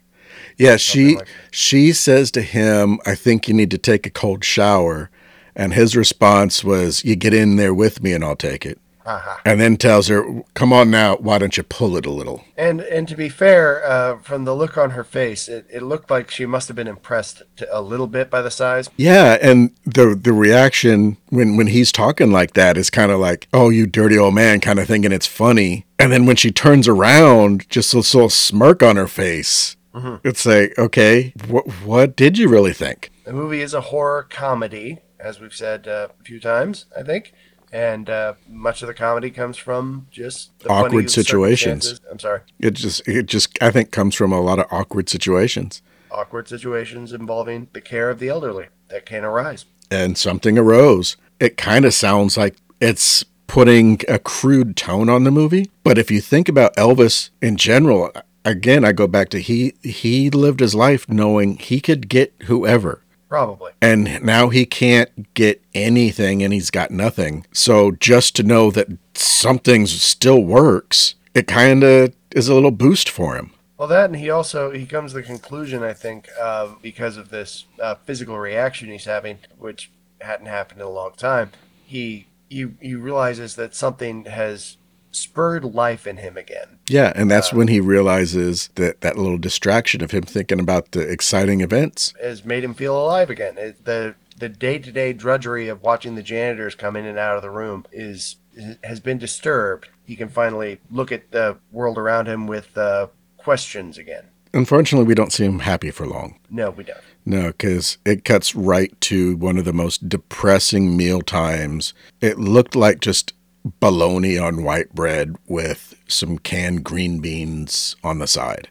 Yeah, she like she says to him, "I think you need to take a cold shower." And his response was, "You get in there with me and I'll take it." Haha. And then tells her, "Come on now, why don't you pull it a little?" And and to be fair, uh, from the look on her face, it, it looked like she must have been impressed to, a little bit by the size. Yeah, and the the reaction when when he's talking like that is kind of like, "Oh, you dirty old man," kind of thinking it's funny. And then when she turns around, just a little smirk on her face. It's like, okay, what what did you really think? The movie is a horror comedy, as we've said uh, a few times, I think. And uh, much of the comedy comes from just the Awkward situations. I'm sorry, It just it just I think comes from a lot of awkward situations. awkward situations involving the care of the elderly that can arise. and something arose. It kind of sounds like it's putting a crude tone on the movie. But if you think about Elvis in general, again, I go back to he he lived his life knowing he could get whoever. Probably. And now he can't get anything and he's got nothing. So just to know that something still works, it kind of is a little boost for him. Well, that and he also he comes to the conclusion, I think, uh, because of this uh, physical reaction he's having, which hadn't happened in a long time. He he he realizes that something has spurred life in him again. Yeah, and that's when he realizes that that little distraction of him thinking about the exciting events Has made him feel alive again. It, the the day to day drudgery of watching the janitors come in and out of the room is has been disturbed. He can finally look at the world around him with uh, questions again. Unfortunately, we don't see him happy for long. No, we don't. No, because it cuts right to one of the most depressing meal times. It looked like just bologna on white bread with some canned green beans on the side.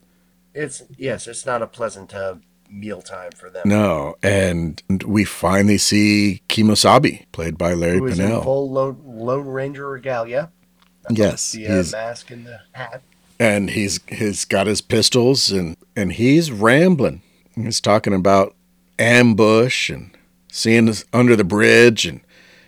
It's yes, it's not a pleasant uh, meal time for them. No, and we finally see Kemosabe, played by Larry who is in Pennell. full Lone, Lone Ranger regalia. Yes, The uh, mask and the hat. and he's he's got his pistols and and he's rambling. He's talking about ambush and seeing us under the bridge and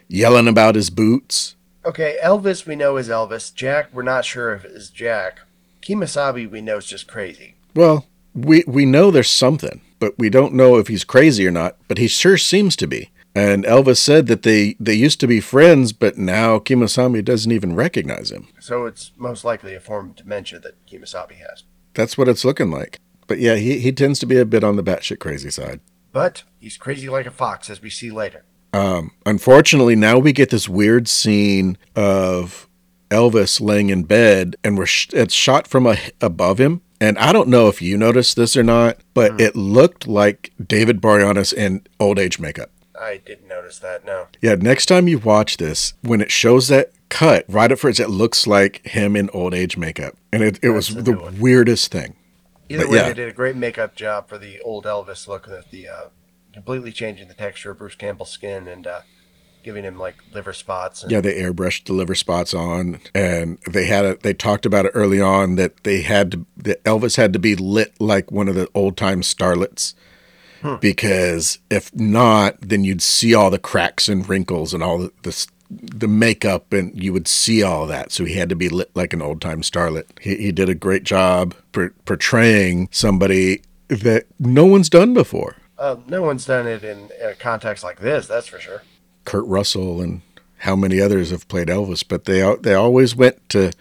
yelling about his boots. Okay, Elvis we know is Elvis. Jack we're not sure if is Jack. Kemosabe we know is just crazy. Well, we we know there's something, but we don't know if he's crazy or not. But he sure seems to be. And Elvis said that they they used to be friends, but now Kemosabe doesn't even recognize him. So it's most likely a form of dementia that Kemosabe has. That's what it's looking like. But yeah, he, he tends to be a bit on the batshit crazy side. But he's crazy like a fox, as we see later. Um, unfortunately, now we get this weird scene of Elvis laying in bed, and we're sh- it's shot from a, above him, And I don't know if you noticed this or not, but it looked like David Boreanaz in old age makeup. I didn't notice that. No. Yeah, next time you watch this, when it shows that cut right at first, it looks like him in old age makeup. And it, it was That's the one. weirdest thing. Either But way, yeah. they did a great makeup job for the old Elvis look with the uh, completely changing the texture of Bruce Campbell's skin and uh, giving him like liver spots. And, Yeah, they airbrushed the liver spots on, and they had a, they talked about it early on that they had to that Elvis had to be lit like one of the old time starlets, because if not, then you'd see all the cracks and wrinkles and all the, the the makeup, and you would see all that. So he had to be lit like an old time starlet. He he did a great job per, portraying somebody that no one's done before. Uh, no one's done it in a context like this, that's for sure. Kurt Russell and how many others have played Elvis, but they they always went to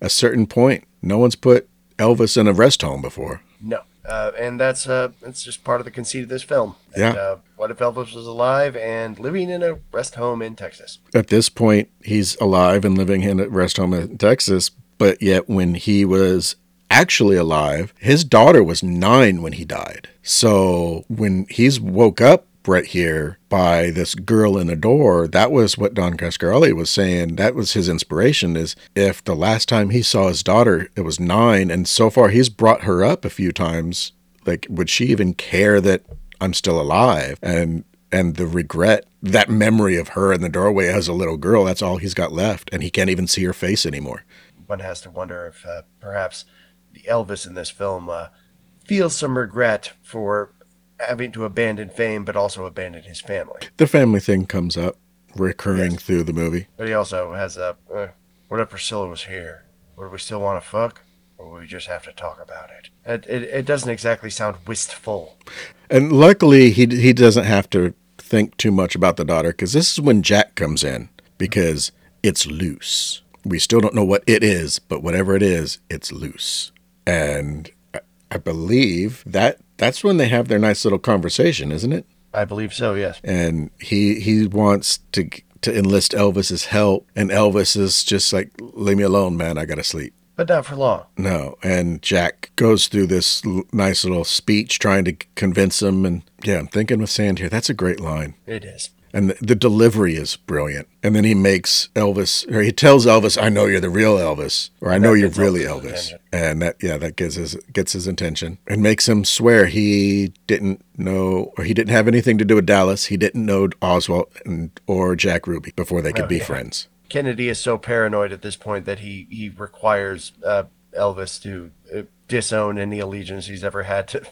a certain point. No one's put Elvis in a rest home before. No. Uh, and that's uh, that's just part of the conceit of this film. Yeah. And, uh, what if Elvis was alive and living in a rest home in Texas? At this point, he's alive and living in a rest home in Texas, but yet when he was actually alive, his daughter was nine when he died. So when he's woke up right here by this girl in the door, that was what Don Coscarelli was saying. That was his inspiration is if the last time he saw his daughter, it was nine, and so far he's brought her up a few times. Like, would she even care that I'm still alive? And and the regret, that memory of her in the doorway as a little girl, that's all he's got left, and he can't even see her face anymore. One has to wonder if uh, perhaps Elvis in this film uh, feels some regret for having to abandon fame, but also abandon his family. The family thing comes up recurring Yes. through the movie. But he also has a. Uh, what if Priscilla was here? Would we still want to fuck? Or would we just have to talk about it? It, it, it doesn't exactly sound wistful. And luckily, he he doesn't have to think too much about the daughter because this is when Jack comes in because it's loose. We still don't know what it is, but whatever it is, it's loose. And I- believe that that's when they have their nice little conversation, isn't it? I believe so, yes. and he he wants to to enlist Elvis's help, and Elvis is just like, "Leave me alone, man. I gotta sleep." But not for long. No, and Jack goes through this l- nice little speech trying to convince him, and yeah, I'm thinking with sand here. That's a great line, It is. And the, the delivery is brilliant. And then he makes Elvis, or he tells Elvis, "I know you're the real Elvis, or I know you're really Elvis," and that yeah, that gets his gets his attention, and makes him swear he didn't know, or he didn't have anything to do with Dallas. He didn't know Oswald and or Jack Ruby before they could Oh, be yeah. friends. Kennedy is so paranoid at this point that he, he requires uh, Elvis to uh, disown any allegiance he's ever had to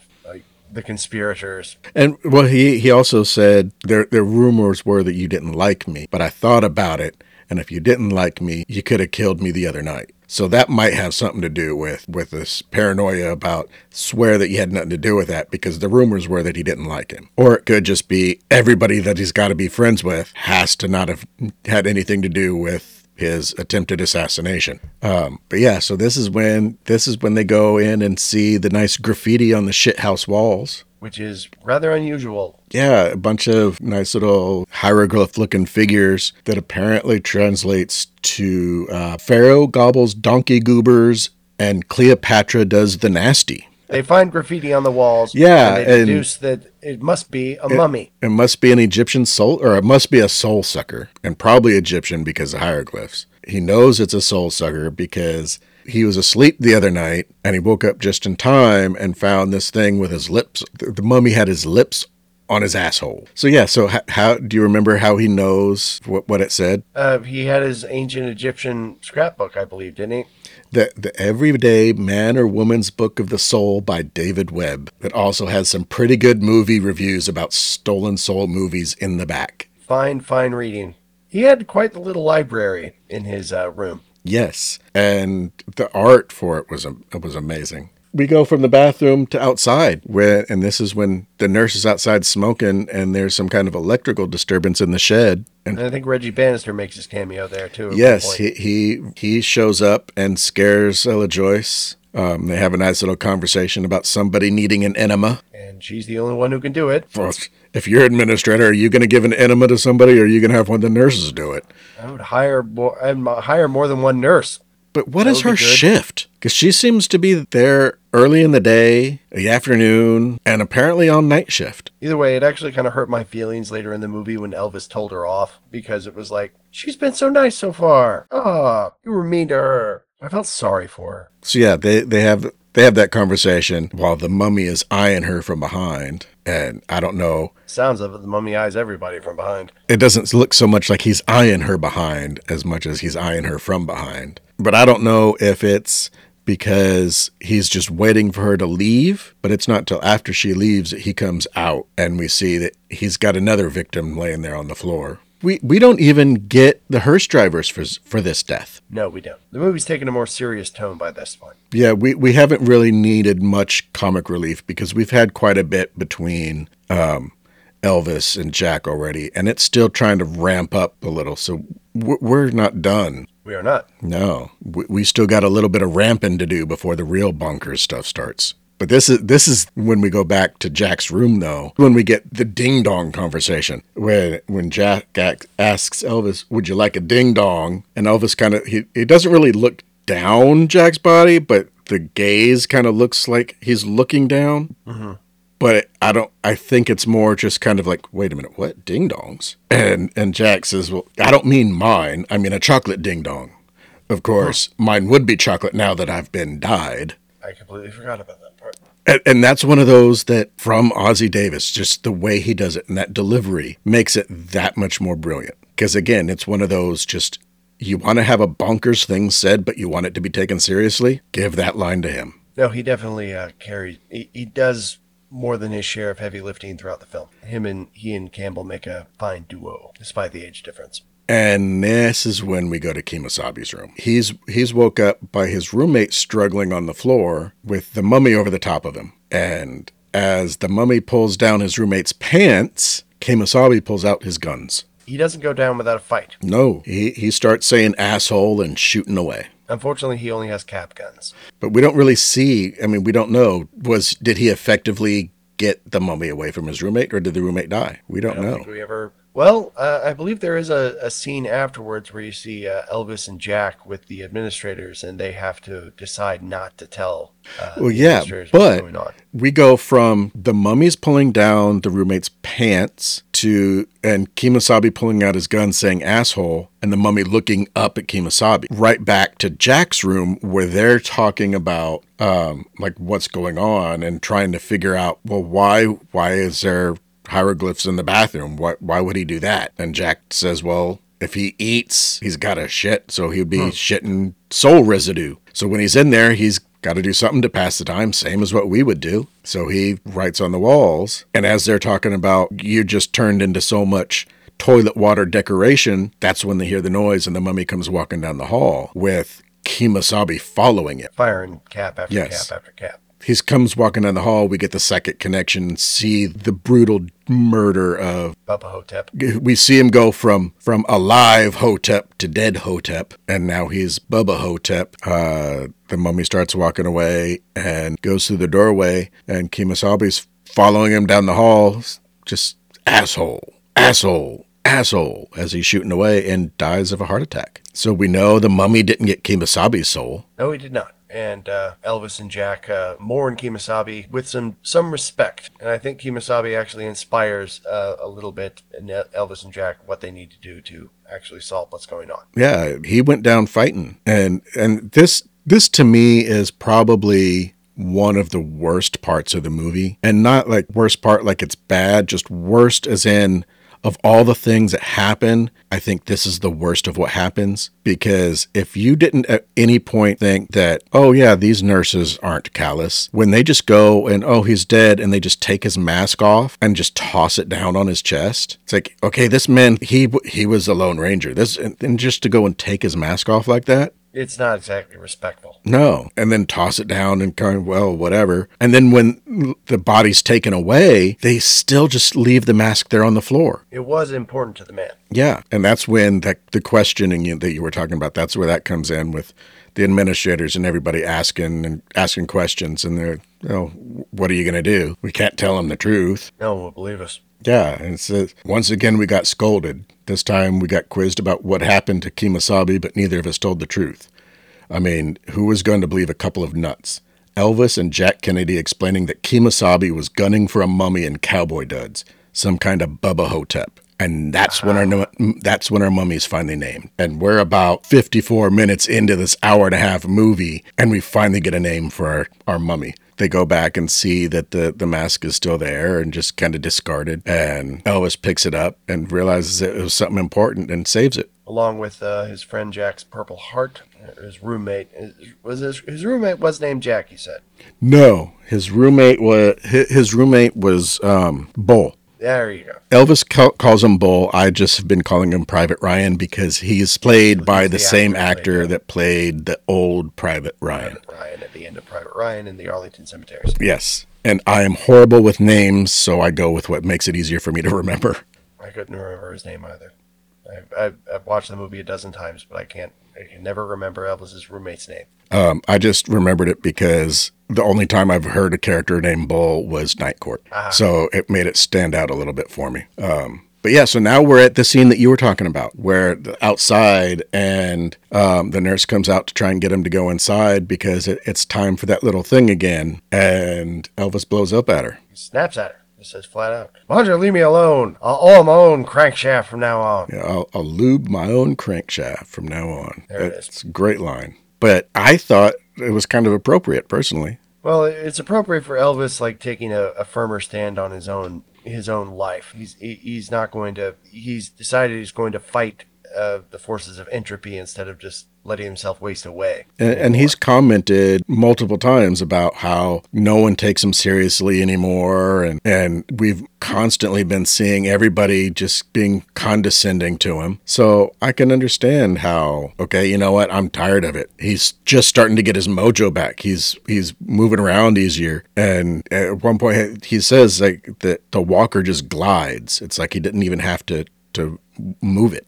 the conspirators. And well, he he also said there there rumors were that you didn't like me, but I thought about it, and if you didn't like me, you could have killed me the other night. So that might have something to do with with this paranoia about swear that you had nothing to do with that because the rumors were that he didn't like him, or it could just be everybody that he's got to be friends with has to not have had anything to do with his attempted assassination. Um, but yeah, so this is when this is when they go in and see the nice graffiti on the shithouse walls. which is rather unusual. Yeah, a bunch of nice little hieroglyph looking figures that apparently translates to uh, Pharaoh gobbles donkey goobers and Cleopatra does the nasty. They find graffiti on the walls. Yeah, and they and- deduce that it must be a mummy. It must be an Egyptian soul, or it must be a soul sucker, and probably Egyptian because of hieroglyphs. He knows it's a soul sucker because he was asleep the other night and he woke up just in time and found this thing with his lips. The the mummy had his lips on his asshole. So yeah, so how, how do you remember how he knows what, what it said? Uh, he had his ancient Egyptian scrapbook, I believe, didn't he? The, the Everyday Man or Woman's Book of the Soul by David Webb. That also has some pretty good movie reviews about stolen soul movies in the back. Fine, fine reading. He had quite the little library in his uh, room. Yes, and the art for it was it was amazing. We go from the bathroom to outside, where and this is when the nurse is outside smoking, and there's some kind of electrical disturbance in the shed. And And I think Reggie Bannister makes his cameo there too. yes, he he he shows up and scares Ella Joyce. Um, they have a nice little conversation about somebody needing an enema. and she's the only one who can do it. Well, if you're administrator, are you going to give an enema to somebody, or are you going to have one of the nurses do it? I would hire more, I'd hire more than one nurse. But what That is her shift? Because she seems to be there early in the day, the afternoon, and apparently on night shift. Either way, it actually kind of hurt my feelings later in the movie when Elvis told her off because it was like, she's been so nice so far. Ah, you were mean to her. I felt sorry for her. So yeah, they, they have they have that conversation while the mummy is eyeing her from behind. And I don't know. Sounds of it, the mummy eyes everybody from behind. It doesn't look so much like he's eyeing her behind as much as he's eyeing her from behind. But I don't know if it's because he's just waiting for her to leave, but it's not till after she leaves that he comes out and we see that he's got another victim laying there on the floor. We we don't even get the hearse drivers for for this death. No, we don't. The movie's taken a more serious tone by this point. Yeah, we, we haven't really needed much comic relief because we've had quite a bit between um, Elvis and Jack already, and it's still trying to ramp up a little. So we're, not done. We are not. No, we, we still got a little bit of ramping to do before the real bonkers stuff starts. But this is this is when we go back to Jack's room, though. When we get the ding dong conversation, when when Jack asks Elvis, "Would you like a ding dong?" and Elvis kind of he he doesn't really look down Jack's body, but the gaze kind of looks like he's looking down. Mm-hmm. But I don't. I think it's more just kind of like, wait a minute, what ding dongs? And and Jack says, well, I don't mean mine. I mean a chocolate ding dong. Of course, huh. mine would be chocolate now that I've been dyed. I completely forgot about that part. And, and that's one of those that from Ossie Davis, just the way he does it and that delivery makes it that much more brilliant. Because again, it's one of those just you want to have a bonkers thing said, but you want it to be taken seriously. Give that line to him. No, he definitely uh, carries. He, he does more than his share of heavy lifting throughout the film. Him and he and Campbell make a fine duo, despite the age difference. And this is when we go to Kemosabe's room. He's he's woke up by his roommate struggling on the floor with the mummy over the top of him. And as the mummy pulls down his roommate's pants, Kemosabe pulls out his guns. He doesn't go down without a fight. No, he, he starts saying asshole and shooting away. Unfortunately, he only has cap guns. But we don't really see. I mean, we don't know. Was did he effectively get the mummy away from his roommate, or did the roommate die? We don't, don't know. Think we ever. Well, uh, I believe there is a, a scene afterwards where you see uh, Elvis and Jack with the administrators, and they have to decide not to tell. Uh, well, yeah, but we go from the mummy's pulling down the roommate's pants to and Kemosabe pulling out his gun saying asshole and the mummy looking up at Kemosabe. Right back to Jack's room where they're talking about um, like what's going on and trying to figure out well why why is there hieroglyphs in the bathroom? Why why would he do that? And Jack says, well if he eats, he's got to shit, so he'd be hmm. shitting soul residue. So when he's in there, he's got to do something to pass the time, same as what we would do. So he writes on the walls. And as they're talking about, you just turned into so much toilet water decoration, that's when they hear the noise and the mummy comes walking down the hall with Kemosabe following it. Firing cap after yes. cap after cap he comes walking down the hall. We get the second connection, see the brutal murder of Bubba Ho-Tep. We see him go from from alive Hotep to dead Hotep, and now he's Bubba Ho-Tep. Uh, the mummy starts walking away and goes through the doorway, and Kemosabe's following him down the hall. Just asshole, asshole, asshole, as he's shooting away and dies of a heart attack. So we know the mummy didn't get Kemosabe's soul. No, he did not and uh, Elvis and Jack uh, mourn Kemosabe with some some respect, and I think Kemosabe actually inspires uh, a little bit in Elvis and Jack what they need to do to actually solve what's going on. Yeah, he went down fighting, and and this this to me is probably one of the worst parts of the movie, and not like worst part like it's bad, just worst as in of all the things that happen, I think this is the worst of what happens because if you didn't at any point think that, oh, yeah, these nurses aren't callous, when they just go and, oh, he's dead, and they just take his mask off and just toss it down on his chest, it's like, okay, this man, he he was a Lone Ranger. This, and just to go and take his mask off like that, it's not exactly respectful. No. And then toss it down and kind of, well, whatever. And then when the body's taken away, they still just leave the mask there on the floor. It was important to the man. Yeah. And that's when the, the questioning that you were talking about, that's where that comes in with the administrators and everybody asking and asking questions. And they're, oh, what are you going to do? We can't tell them the truth. No one will believe us. Yeah, and it says once again we got scolded. This time we got quizzed about what happened to Kemosabe, but neither of us told the truth. I mean, who was going to believe a couple of nuts? Elvis and Jack Kennedy explaining that Kemosabe was gunning for a mummy in cowboy duds, some kind of Bubba Hotep. And that's when our that's when our mummy's finally named. And we're about 54 minutes into this hour and a half movie, and we finally get a name for our, our mummy. They go back and see that the, the mask is still there and just kind of discarded. And Elvis picks it up and realizes it was something important and saves it. Along with uh, his friend Jack's Purple Heart, uh, his roommate was his, his roommate was named Jack. He said. No, his roommate was his, his roommate was um, Bull. There you go. Elvis ca- calls him Bull. I just have been calling him Private Ryan because he's played by the, the same actor who actor played him. that played the old Private Ryan. Private Ryan at the end of Private Ryan in the Arlington cemeteries. Yes. And I am horrible with names, so I go with what makes it easier for me to remember. I couldn't remember his name either. I've, I've, I've watched the movie a dozen times, but I can't. I can never remember Elvis's roommate's name. Um, I just remembered it because the only time I've heard a character named Bull was Night Court. Ah. So it made it stand out a little bit for me. Um, but yeah, so now we're at the scene that you were talking about, where the outside and um, the nurse comes out to try and get him to go inside because it, it's time for that little thing again. And Elvis blows up at her. He snaps at her. He says flat out, "Why don't you leave me alone? I'll oil my own crankshaft from now on." Yeah, I'll, I'll lube my own crankshaft from now on. There it That's a great line. But I thought it was kind of appropriate personally. Well, it's appropriate for Elvis, like taking a, a firmer stand on his own his own life. He's he, he's not going to. He's decided he's going to fight uh, the forces of entropy instead of just letting himself waste away. And, and he's commented multiple times about how no one takes him seriously anymore. And, and we've constantly been seeing everybody just being condescending to him. So I can understand how, okay, you know what? I'm tired of it. He's just starting to get his mojo back. He's, he's moving around easier. And at one point he says like that the walker just glides. It's like he didn't even have to, to move it.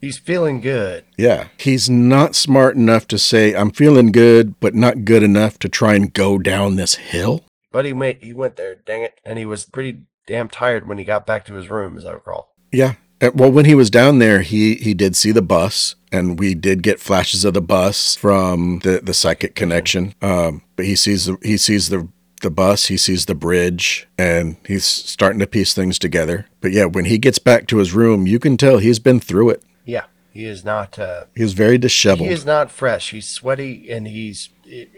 He's feeling good. Yeah. He's not smart enough to say, I'm feeling good, but not good enough to try and go down this hill. But he went, he went there, dang it. And he was pretty damn tired when he got back to his room, as I recall. Yeah. Well, when he was down there, he, he did see the bus, and we did get flashes of the bus from the, the psychic connection. Um, but he sees the he sees the the bus, he sees the bridge, and he's starting to piece things together. But yeah, when he gets back to his room, you can tell he's been through it. He is not. Uh, He's very disheveled. he is not fresh. He's sweaty, and he's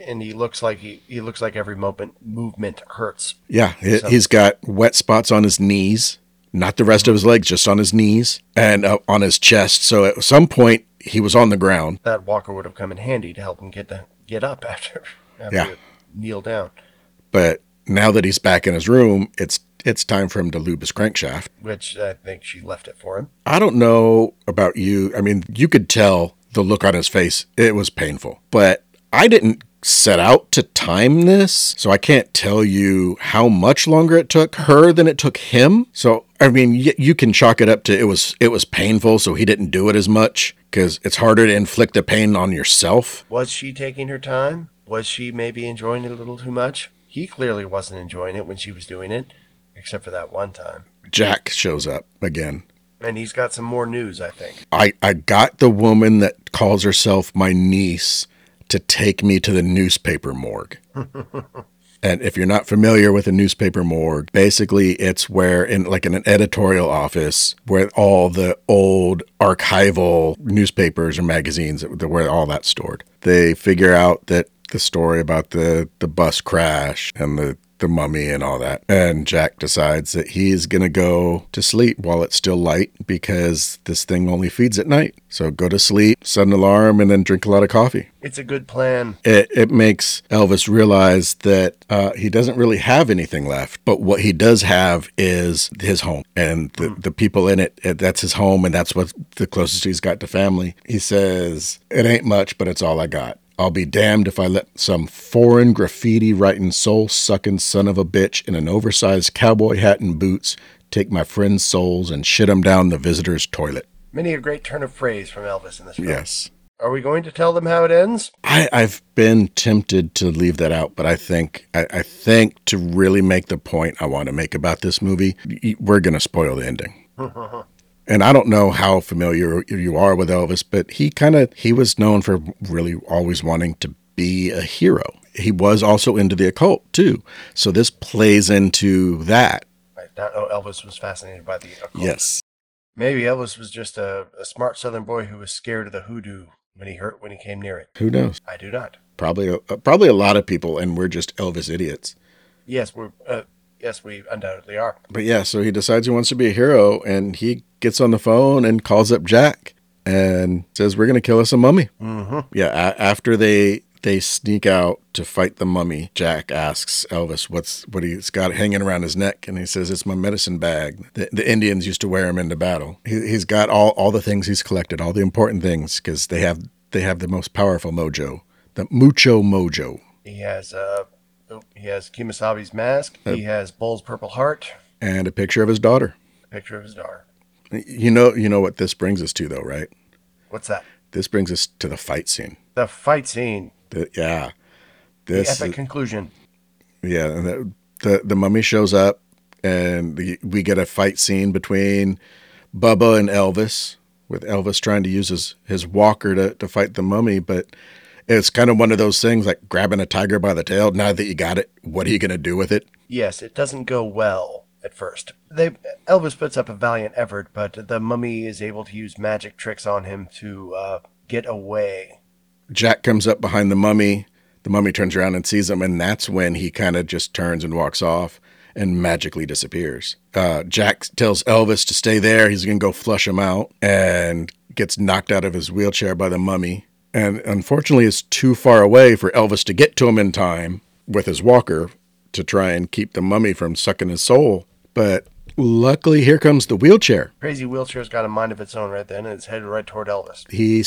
and he looks like he, he looks like every movement movement hurts. Yeah, he, So- he's got wet spots on his knees, not the rest of his legs, just on his knees and uh, on his chest. So at some point, he was on the ground. That walker would have come in handy to help him get to get up after after Yeah. kneel down. But now that he's back in his room, it's it's time for him to lube his crankshaft. Which I think she left it for him. I don't know about you. I mean, you could tell the look on his face. It was painful. But I didn't set out to time this, so I can't tell you how much longer it took her than it took him. So, I mean, y- you can chalk it up to it was it was painful, so he didn't do it as much because it's harder to inflict the pain on yourself. Was she taking her time? Was she maybe enjoying it a little too much? He clearly wasn't enjoying it when she was doing it, except for that one time. Jack shows up again. And he's got some more news, I think. I, I got the woman that calls herself my niece to take me to the newspaper morgue. and if you're not familiar with a newspaper morgue, basically it's where in like in an editorial office where all the old archival newspapers or magazines where all that's stored. They figure out that the story about the the bus crash and the the mummy and all that. And Jack decides that he's going to go to sleep while it's still light because this thing only feeds at night. So go to sleep, set an alarm, and then drink a lot of coffee. It's a good plan. It, it makes Elvis realize that uh, he doesn't really have anything left, but what he does have is his home and the, the people in it. That's his home, and that's what the closest he's got to family. He says, It ain't much, but it's all I got. I'll be damned if I let some foreign graffiti writing, soul sucking son of a bitch in an oversized cowboy hat and boots take my friends' souls and shit 'em down the visitor's toilet. Many a great turn of phrase from Elvis in this film. Yes. Are we going to tell them how it ends? I, I've been tempted to leave that out, but I think I, I think to really make the point I want to make about this movie, we're going to spoil the ending. and I don't know how familiar you are with Elvis, but he kind of he was known for really always wanting to be a hero. He was also into the occult too, so this plays into that. I did know Elvis was fascinated by the occult. Yes, Maybe Elvis was just a, a smart Southern boy who was scared of the hoodoo when he hurt when he came near it. who knows? I do not. Probably a, probably a lot of people, and we're just Elvis idiots. Yes, we're. Uh, yes, we undoubtedly are. But yeah, so he decides he wants to be a hero, and he gets on the phone and calls up Jack and says, "We're going to kill us a mummy." Mm-hmm. Yeah, a- after they they sneak out to fight the mummy, Jack asks Elvis what's what he's got hanging around his neck, and he says it's my medicine bag. The, the Indians used to wear him into battle. He, he's got all all the things he's collected, all the important things, because they have they have the most powerful mojo, the mucho mojo, He has. Uh, oh, he has Kemosabe's mask. Uh, he has Bull's purple heart. and a picture of his daughter. A picture of his daughter. You know, you know what this brings us to, though, right? What's that? This brings us to the fight scene. The fight scene. The, yeah, The this epic conclusion. Yeah, and the, the the mummy shows up, and the, we get a fight scene between Bubba and Elvis, with Elvis trying to use his his walker to to fight the mummy, but it's kind of one of those things like grabbing a tiger by the tail. Now that you got it, what are you gonna do with it? Yes, it doesn't go well at first. They Elvis puts up a valiant effort, but the mummy is able to use magic tricks on him to uh, get away. Jack comes up behind the mummy. The mummy turns around and sees him, and that's when he kind of just turns and walks off and magically disappears. Uh, Jack tells Elvis to stay there. He's going to go flush him out and gets knocked out of his wheelchair by the mummy. And unfortunately, is too far away for Elvis to get to him in time with his walker to try and keep the mummy from sucking his soul. But luckily, here comes the wheelchair. Crazy wheelchair's got a mind of its own right then, and it's headed right toward Elvis. he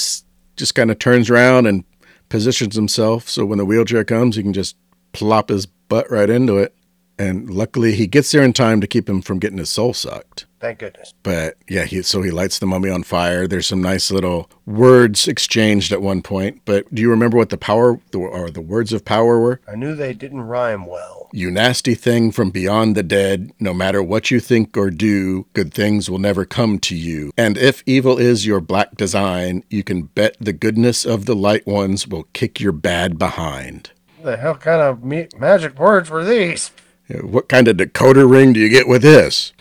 just kind of turns around and positions himself so when the wheelchair comes, he can just plop his butt right into it. And luckily, he gets there in time to keep him from getting his soul sucked. Thank goodness. But yeah, he, so he lights the mummy on fire. There's some nice little words exchanged at one point. But do you remember what the power the, or the words of power were? I knew they didn't rhyme well. You nasty thing from beyond the dead, no matter what you think or do, good things will never come to you. And if evil is your black design, you can bet the goodness of the light ones will kick your bad behind. The hell kind of me- magic words were these? What kind of decoder ring do you get with this?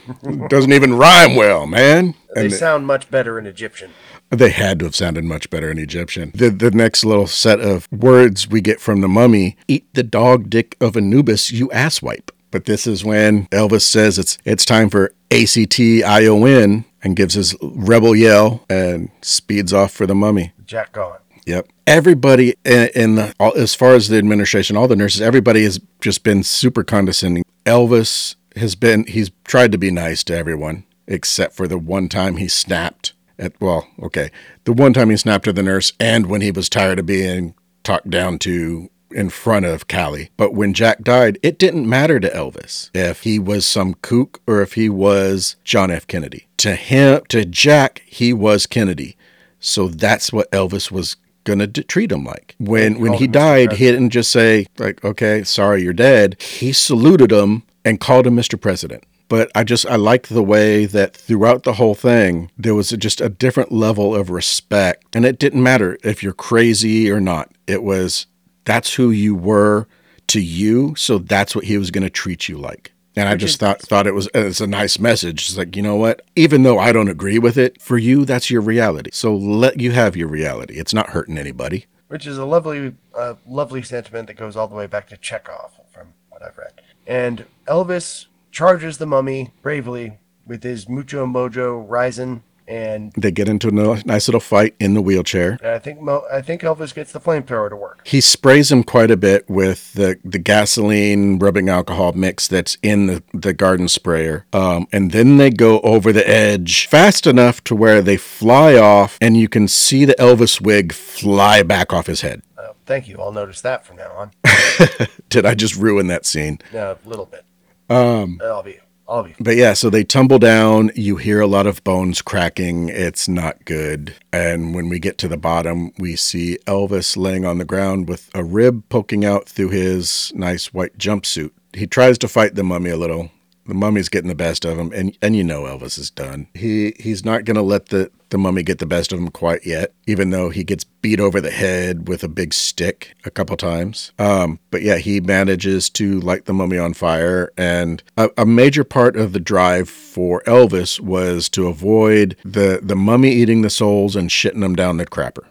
Doesn't even rhyme well, man. They And sound much better in Egyptian. they had to have sounded much better in Egyptian. The, the next little set of words we get from the mummy eat the dog dick of Anubis, you asswipe. But this is when Elvis says it's it's time for ACT ION and gives his rebel yell and speeds off for the mummy. Jack gone. Yep. Everybody in, in the, as far as the administration, all the nurses, everybody has just been super condescending. Elvis has been, he's tried to be nice to everyone, except for the one time he snapped at, well, okay, the one time he snapped at the nurse and when he was tired of being talked down to in front of Callie. But when Jack died, it didn't matter to Elvis if he was some kook or if he was John F. Kennedy. To him, to Jack, he was Kennedy. So that's what Elvis was gonna d- treat him like. When when he died, he didn't just say like, "Okay, sorry, you're dead." He saluted him and called him Mr. President. But I just I liked the way that throughout the whole thing there was just a different level of respect, and it didn't matter if you're crazy or not. It was that's who you were to you, so that's what he was going to treat you like. And I just thought thought it was it's a nice message. It's like you know what, even though I don't agree with it, for you that's your reality. So let you have your reality. It's not hurting anybody. which is a lovely, uh, lovely sentiment that goes all the way back to Chekhov, from what I've read. And Elvis charges the mummy bravely with his mucho mojo rising, and They get into a nice little fight in the wheelchair. I think Mo- I think Elvis gets the flamethrower to work. He sprays him quite a bit with the, the gasoline rubbing alcohol mix that's in the, the garden sprayer. Um, and then they go over the edge fast enough to where they fly off and you can see the Elvis wig fly back off his head. Uh, thank you. I'll notice that from now on. Did I just ruin that scene? Yeah, a little bit. Um, I'll be. I'll be. But yeah, so they tumble down. You hear a lot of bones cracking. It's not good. And when we get to the bottom, we see Elvis laying on the ground with a rib poking out through his nice white jumpsuit. He tries to fight the mummy a little, the mummy's getting the best of him, and and you know Elvis is done. He he's not gonna let the the mummy get the best of him quite yet, even though he gets beat over the head with a big stick a couple times. Um, but yeah, he manages to light the mummy on fire, and a, a major part of the drive for Elvis was to avoid the the mummy eating the souls and shitting them down the crapper.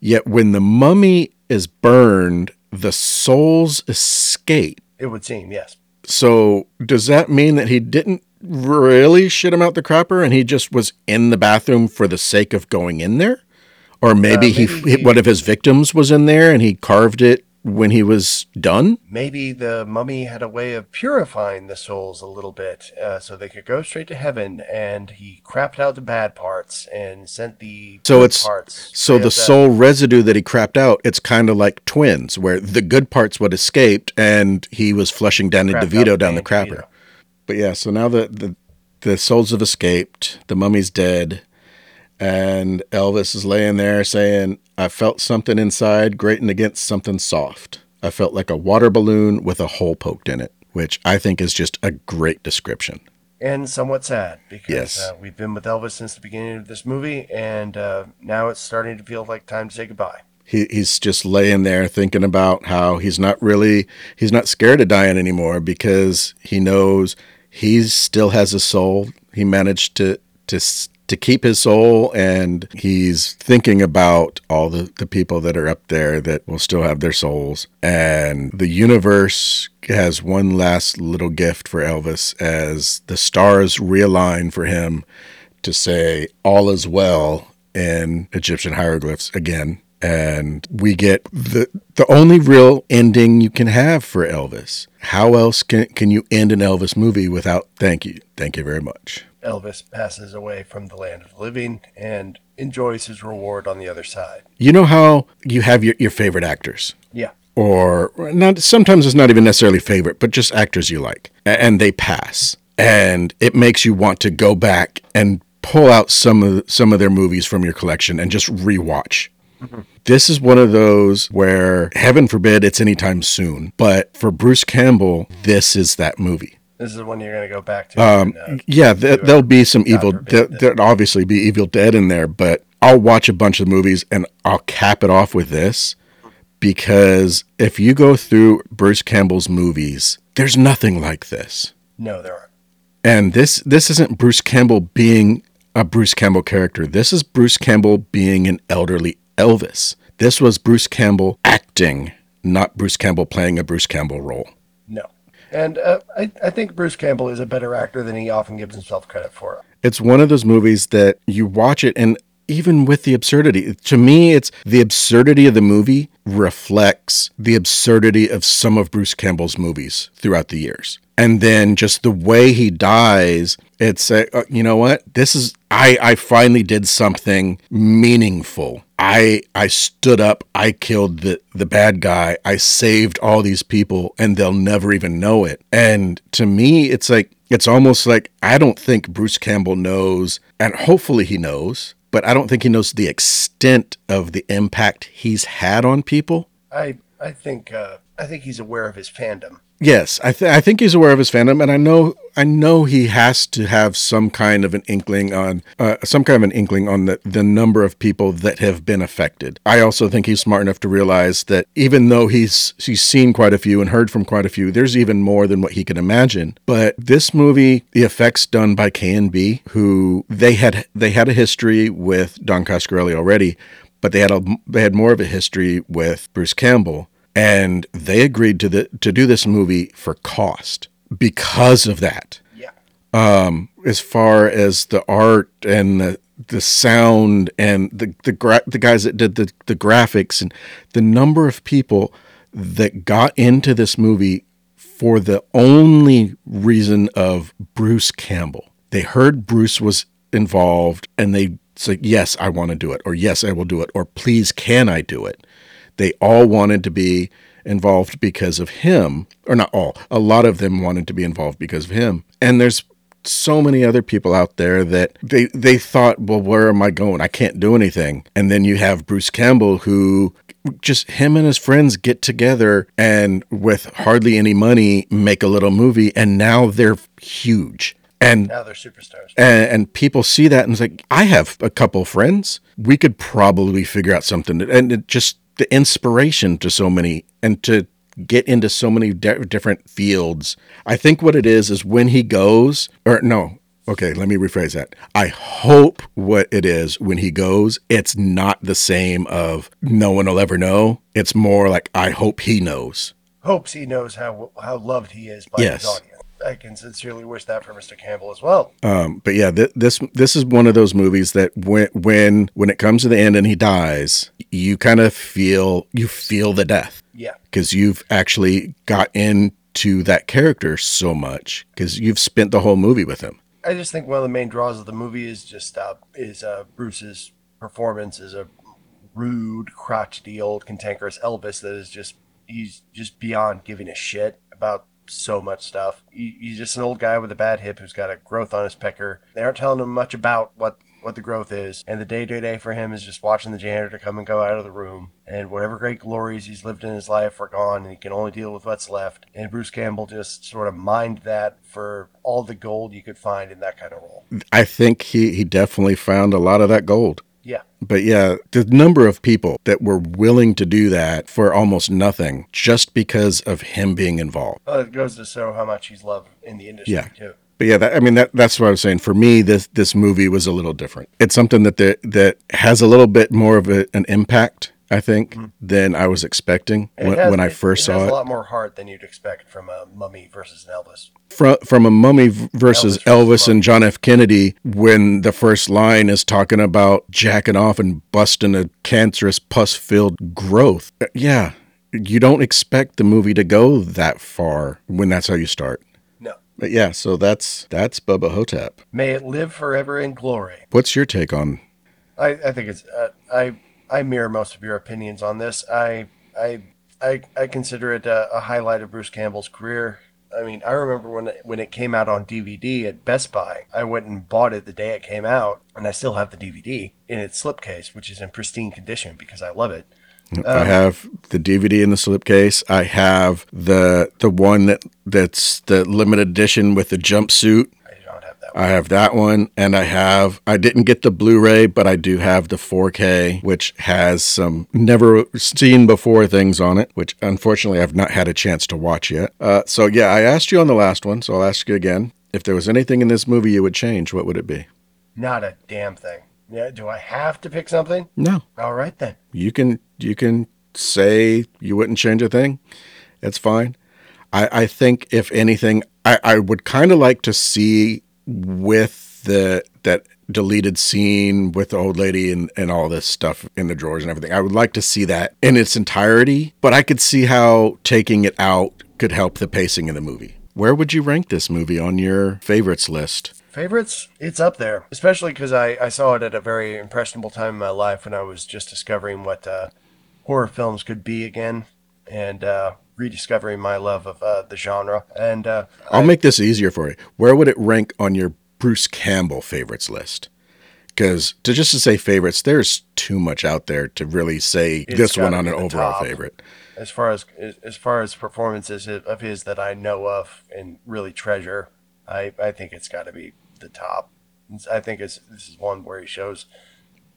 Yet when the mummy is burned, the souls escape. It would seem, yes. So does that mean that he didn't really shit him out the crapper and he just was in the bathroom for the sake of going in there? Or uh, maybe, he, maybe he- one of his victims was in there and he carved it when he was done? Maybe the mummy had a way of purifying the souls a little bit uh, so they could go straight to heaven, and he crapped out the bad parts and sent the So it's parts. so the soul residue that he crapped out, it's kind of like twins, where the good parts would escaped and he was flushing Danny crapped out DeVito down the crapper. DeVito. But yeah, so now the, the the souls have escaped, the mummy's dead, and Elvis is laying there saying, I felt something inside grating against something soft. I felt like a water balloon with a hole poked in it, which I think is just a great description. and somewhat sad because Yes. uh, we've been with Elvis since the beginning of this movie, and uh, now it's starting to feel like time to say goodbye. He, he's just laying there thinking about how he's not really he's not scared of dying anymore because he knows he still has a soul. He managed to to to keep his soul, and he's thinking about all the the people that are up there that will still have their souls. And the universe has one last little gift for Elvis as the stars realign for him to say all is well in Egyptian hieroglyphs again. And we get the the only real ending you can have for Elvis. How else can can you end an Elvis movie without thank you? Thank you very much. Elvis passes away from the land of the living and enjoys his reward on the other side. You know how you have your, your favorite actors? Yeah. or not sometimes it's not even necessarily favorite but just actors you like and they pass and it makes you want to go back and pull out some of some of their movies from your collection and just rewatch mm-hmm. this is one of those where heaven forbid it's anytime soon but for bruce campbell this is that movie This is the one you're going to go back to. um, and, uh, yeah, th- there'll be some evil. There, there'll obviously be Evil Dead in there, but I'll watch a bunch of movies and I'll cap it off with this because if you go through Bruce Campbell's movies, there's nothing like this. no, there aren't. And this this isn't Bruce Campbell being a Bruce Campbell character. This is Bruce Campbell being an elderly Elvis. This was Bruce Campbell acting, not Bruce Campbell playing a Bruce Campbell role. And uh, I, I think Bruce Campbell is a better actor than he often gives himself credit for. It's one of those movies that you watch it and even with the absurdity, to me, it's the absurdity of the movie reflects the absurdity of some of Bruce Campbell's movies throughout the years. And then just the way he dies, it's, uh, uh, you know what? This is, I, I finally did something meaningful. I, I stood up, I killed the, the bad guy, I saved all these people, and they'll never even know it. And to me, it's like, it's almost like I don't think Bruce Campbell knows, and hopefully he knows, but I don't think he knows the extent of the impact he's had on people. I I think uh, I think he's aware of his fandom. Yes, I, th- I think he's aware of his fandom, and I know I know he has to have some kind of an inkling on uh, some kind of an inkling on the, the number of people that have been affected. I also think he's smart enough to realize that even though he's he's seen quite a few and heard from quite a few, there's even more than what he can imagine. But this movie, the effects done by K and B, who they had they had a history with Don Coscarelli already, but they had a they had more of a history with Bruce Campbell and they agreed to the to do this movie for cost because of that Yeah. Um, as far as the art and the the sound and the the gra- the guys that did the the graphics and the number of people that got into this movie for the only reason of Bruce Campbell. They heard Bruce was involved and they said, "Yes, I want to do it," or "Yes, I will do it," or "Please, can I do it?" They all wanted to be involved because of him, or not all. A lot of them wanted to be involved because of him. And there's so many other people out there that they they thought, well, where am I going? I can't do anything. And then you have Bruce Campbell who just him and his friends get together and with hardly any money make a little movie and now they're huge. And Now they're superstars. and, and people see that and it's like, I have a couple friends. We could probably figure out something. And it just the inspiration to so many and to get into so many di- different fields. I think what it is is when he goes, or no, okay, let me rephrase that. I hope what it is when he goes, it's not the same of no one will ever know. It's more like, I hope he knows. Hopes he knows how how loved he is by Yes. his audience. I can sincerely wish that for Mr. Campbell as well. Um, but yeah, th- this this is one of those movies that when when when it comes to the end and he dies, you kind of feel you feel the death Yeah. because you've actually got into that character so much because you've spent the whole movie with him. I just think one of the main draws of the movie is just uh, is uh, Bruce's performance as a rude, crotchety, old, cantankerous Elvis that is just he's just beyond giving a shit about so much stuff. He's just an old guy with a bad hip who's got a growth on his pecker. They aren't telling him much about what what the growth is, and the day to day for him is just watching the janitor come and go out of the room, and whatever great glories he's lived in his life are gone, and he can only deal with what's left. And Bruce Campbell just sort of mined that for all the gold you could find in that kind of role. I think he he definitely found a lot of that gold. Yeah. But yeah, the number of people that were willing to do that for almost nothing just because of him being involved. Well, it goes to show how much he's loved in the industry Yeah. too. But yeah, that, I mean that that's what I was saying. For me, this this movie was a little different. It's something that the, that has a little bit more of a, an impact, I think, than I was expecting when, has- when I first it has saw it. a lot more heart than you'd expect from a Mummy versus an Elvis. From from a mummy versus Elvis Elvis Mummy. and John F. Kennedy, when the first line is talking about jacking off and busting a cancerous pus filled growth. Uh, Yeah, you don't expect the movie to go that far when that's how you start. No. But yeah, so that's that's Bubba Ho-Tep. May it live forever in glory. What's your take on I, I think it's uh, I I mirror most of your opinions on this. I I I, I consider it a, a highlight of Bruce Campbell's career. I mean, I remember when it, when it came out on DVD at Best Buy. I went and bought it the day it came out, and I still have the DVD in its slipcase, which is in pristine condition because I love it. I um, have the DVD in the slipcase. I have the the one that that's the limited edition with the jumpsuit. I have that one. I have that one, and I have. I didn't get the Blu-ray, but I do have the 4K, which has some never seen before things on it, which unfortunately I've not had a chance to watch yet. Uh, so yeah, I asked you on the last one, so I'll ask you again. If there was anything in this movie you would change, what would it be? Not a damn thing. Yeah, do I have to pick something? No, All right then. you can you can say you wouldn't change a thing. It's fine. I, I think if anything, I, I would kind of like to see with the that deleted scene with the old lady and, and all this stuff in the drawers and everything. I would like to see that in its entirety, but I could see how taking it out could help the pacing of the movie. Where would you rank this movie on your favorites list? Favorites? It's up there, especially because I, I saw it at a very impressionable time in my life when I was just discovering what uh, horror films could be again and uh, rediscovering my love of uh, the genre. And uh, I'll make this easier for you. Where would it rank on your Bruce Campbell favorites list? Because to just to say favorites, there's too much out there to really say this one on an overall top. favorite. as far as as far as performances of his that I know of and really treasure, I, I think it's got to be the top. I think it's this is one where he shows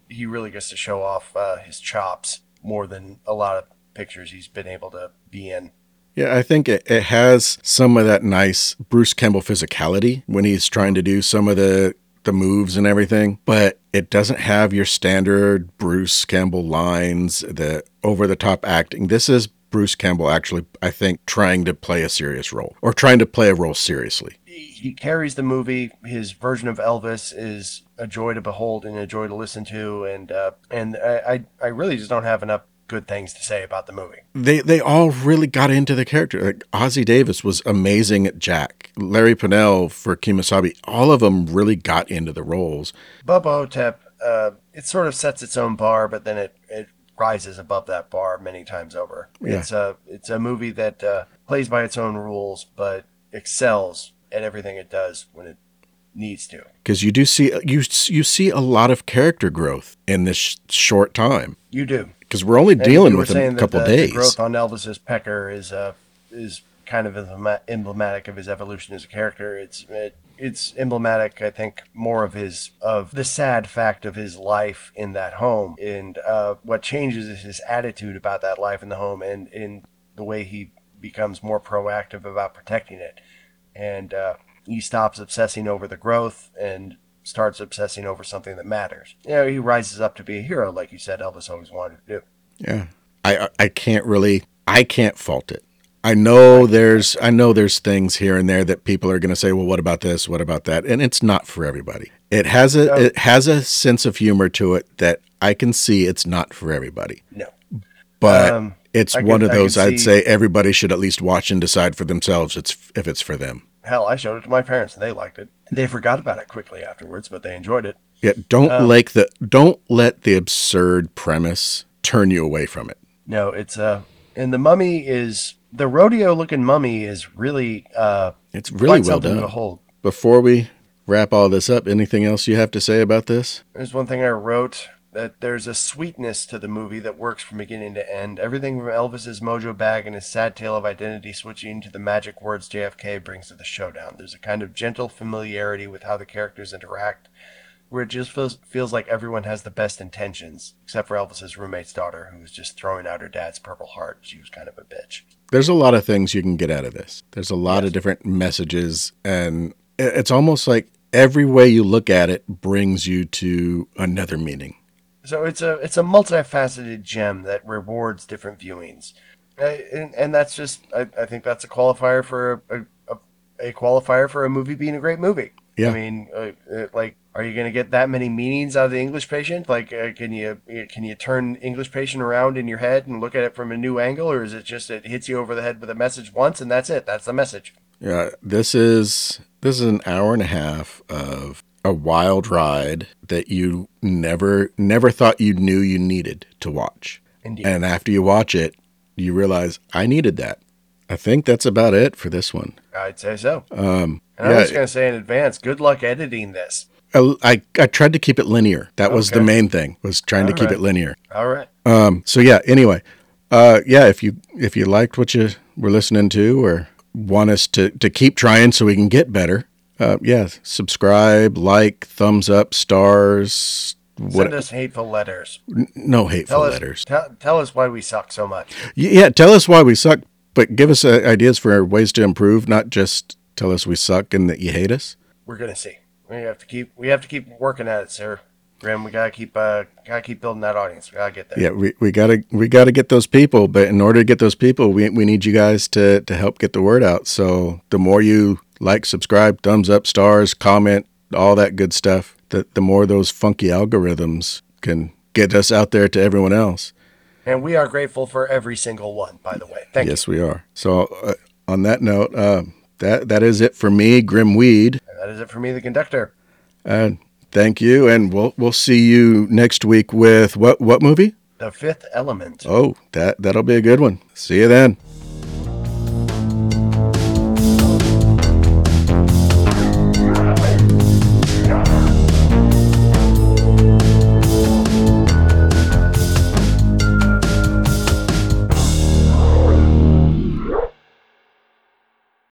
he really gets to show off uh, his chops more than a lot of pictures he's been able to be in. Yeah, I think it, it has some of that nice Bruce Campbell physicality when he's trying to do some of the the moves and everything, but it doesn't have your standard Bruce Campbell lines, the over the top acting. This is Bruce Campbell actually, I think, trying to play a serious role or trying to play a role seriously. He he carries the movie. His version of Elvis is a joy to behold and a joy to listen to, and uh, and I I really just don't have enough good things to say about the movie. they they all really got into the character. Like Ossie Davis was amazing at Jack. Larry Pennell for Kemosabe, all of them really got into the roles. Bubba Ho-Tep, uh, it sort of sets its own bar, but then it, it rises above that bar many times over. Yeah. It's a it's a movie that uh, plays by its own rules, but excels at everything it does when it needs to. Because you do see you you see a lot of character growth in this sh- short time. You do. Because we're only dealing with a couple the, days. The growth on Elvis's pecker is uh is kind of emblema- emblematic of his evolution as a character. It's it, it's emblematic, I think, more of his of the sad fact of his life in that home, and uh, what changes is his attitude about that life in the home, and in the way he becomes more proactive about protecting it, and uh, he stops obsessing over the growth and starts obsessing over something that matters. You know, he rises up to be a hero, like you said, Elvis always wanted to do. Yeah. I I- can't really I can't fault it. I know there's I know there's things here and there that people are going to say, "Well, what about this? What about that?" And it's not for everybody. It has a No. it has a sense of humor to it that I can see it's not for everybody. No. But Um, it's I one could- of those I'd see- say everybody should at least watch and decide for themselves it's if it's for them. Hell, I showed it to my parents and they liked it. They forgot about it quickly afterwards, but they enjoyed it. Yeah, don't Um, like the don't let the absurd premise turn you away from it. No, it's uh and the mummy is the rodeo looking mummy is really uh It's really well done. to hold. Before we wrap all this up, anything else you have to say about this? There's one thing I wrote that there's a sweetness to the movie that works from beginning to end. Everything from Elvis's mojo bag and his sad tale of identity switching to the magic words JFK brings to the showdown. There's a kind of gentle familiarity with how the characters interact, where it just feels feels like everyone has the best intentions, except for Elvis's roommate's daughter, who was just throwing out her dad's purple heart. She was kind of a bitch. There's a lot of things you can get out of this. There's a lot Yes. of different messages, and it's almost like every way you look at it brings you to another meaning. So it's a it's a multifaceted gem that rewards different viewings, uh, and, and that's just I, I think that's a qualifier for a, a, a qualifier for a movie being a great movie. Yeah. I mean, uh, uh, like, are you going to get that many meanings out of the English Patient? Like, uh, can you can you turn English Patient around in your head and look at it from a new angle, or is it just it hits you over the head with a message once and that's it? That's the message. Yeah, this is this is an hour and a half of a wild ride that you never never thought you knew you needed to watch. Indeed. And after you watch it, you realize I needed that. I think that's about it for this one. I'd say so. Um, And I was going to say in advance, good luck editing this. I, I I tried to keep it linear. That was the main thing. Was trying to keep right. it linear. All right. Um, so yeah. Anyway, uh, yeah. If you if you liked what you were listening to, or want us to to keep trying so we can get better, uh, yeah, subscribe, like, thumbs up, stars. What? Send us hateful letters. no hateful Tell us, letters. Tell, tell us why we suck so much. Yeah, tell us why we suck, but give us uh, ideas for ways to improve. Not just tell us we suck and that you hate us. We're gonna see. We have to keep. We have to keep working at it, sir. Grim, we gotta keep. Uh, gotta keep building that audience. We gotta get there. Yeah, we, we gotta we gotta get those people, but in order to get those people, we we need you guys to to help get the word out. So the more you like, subscribe, thumbs up, stars, comment, all that good stuff, the the more those funky algorithms can get us out there to everyone else. And we are grateful for every single one. By the way, thank you. yes, we are. So uh, on that note, uh, that that is it for me, Grim Weed. And that is it for me, the conductor. Uh, thank you, and we'll we'll see you next week with what what movie? The Fifth Element. Oh, that that'll be a good one. See you then.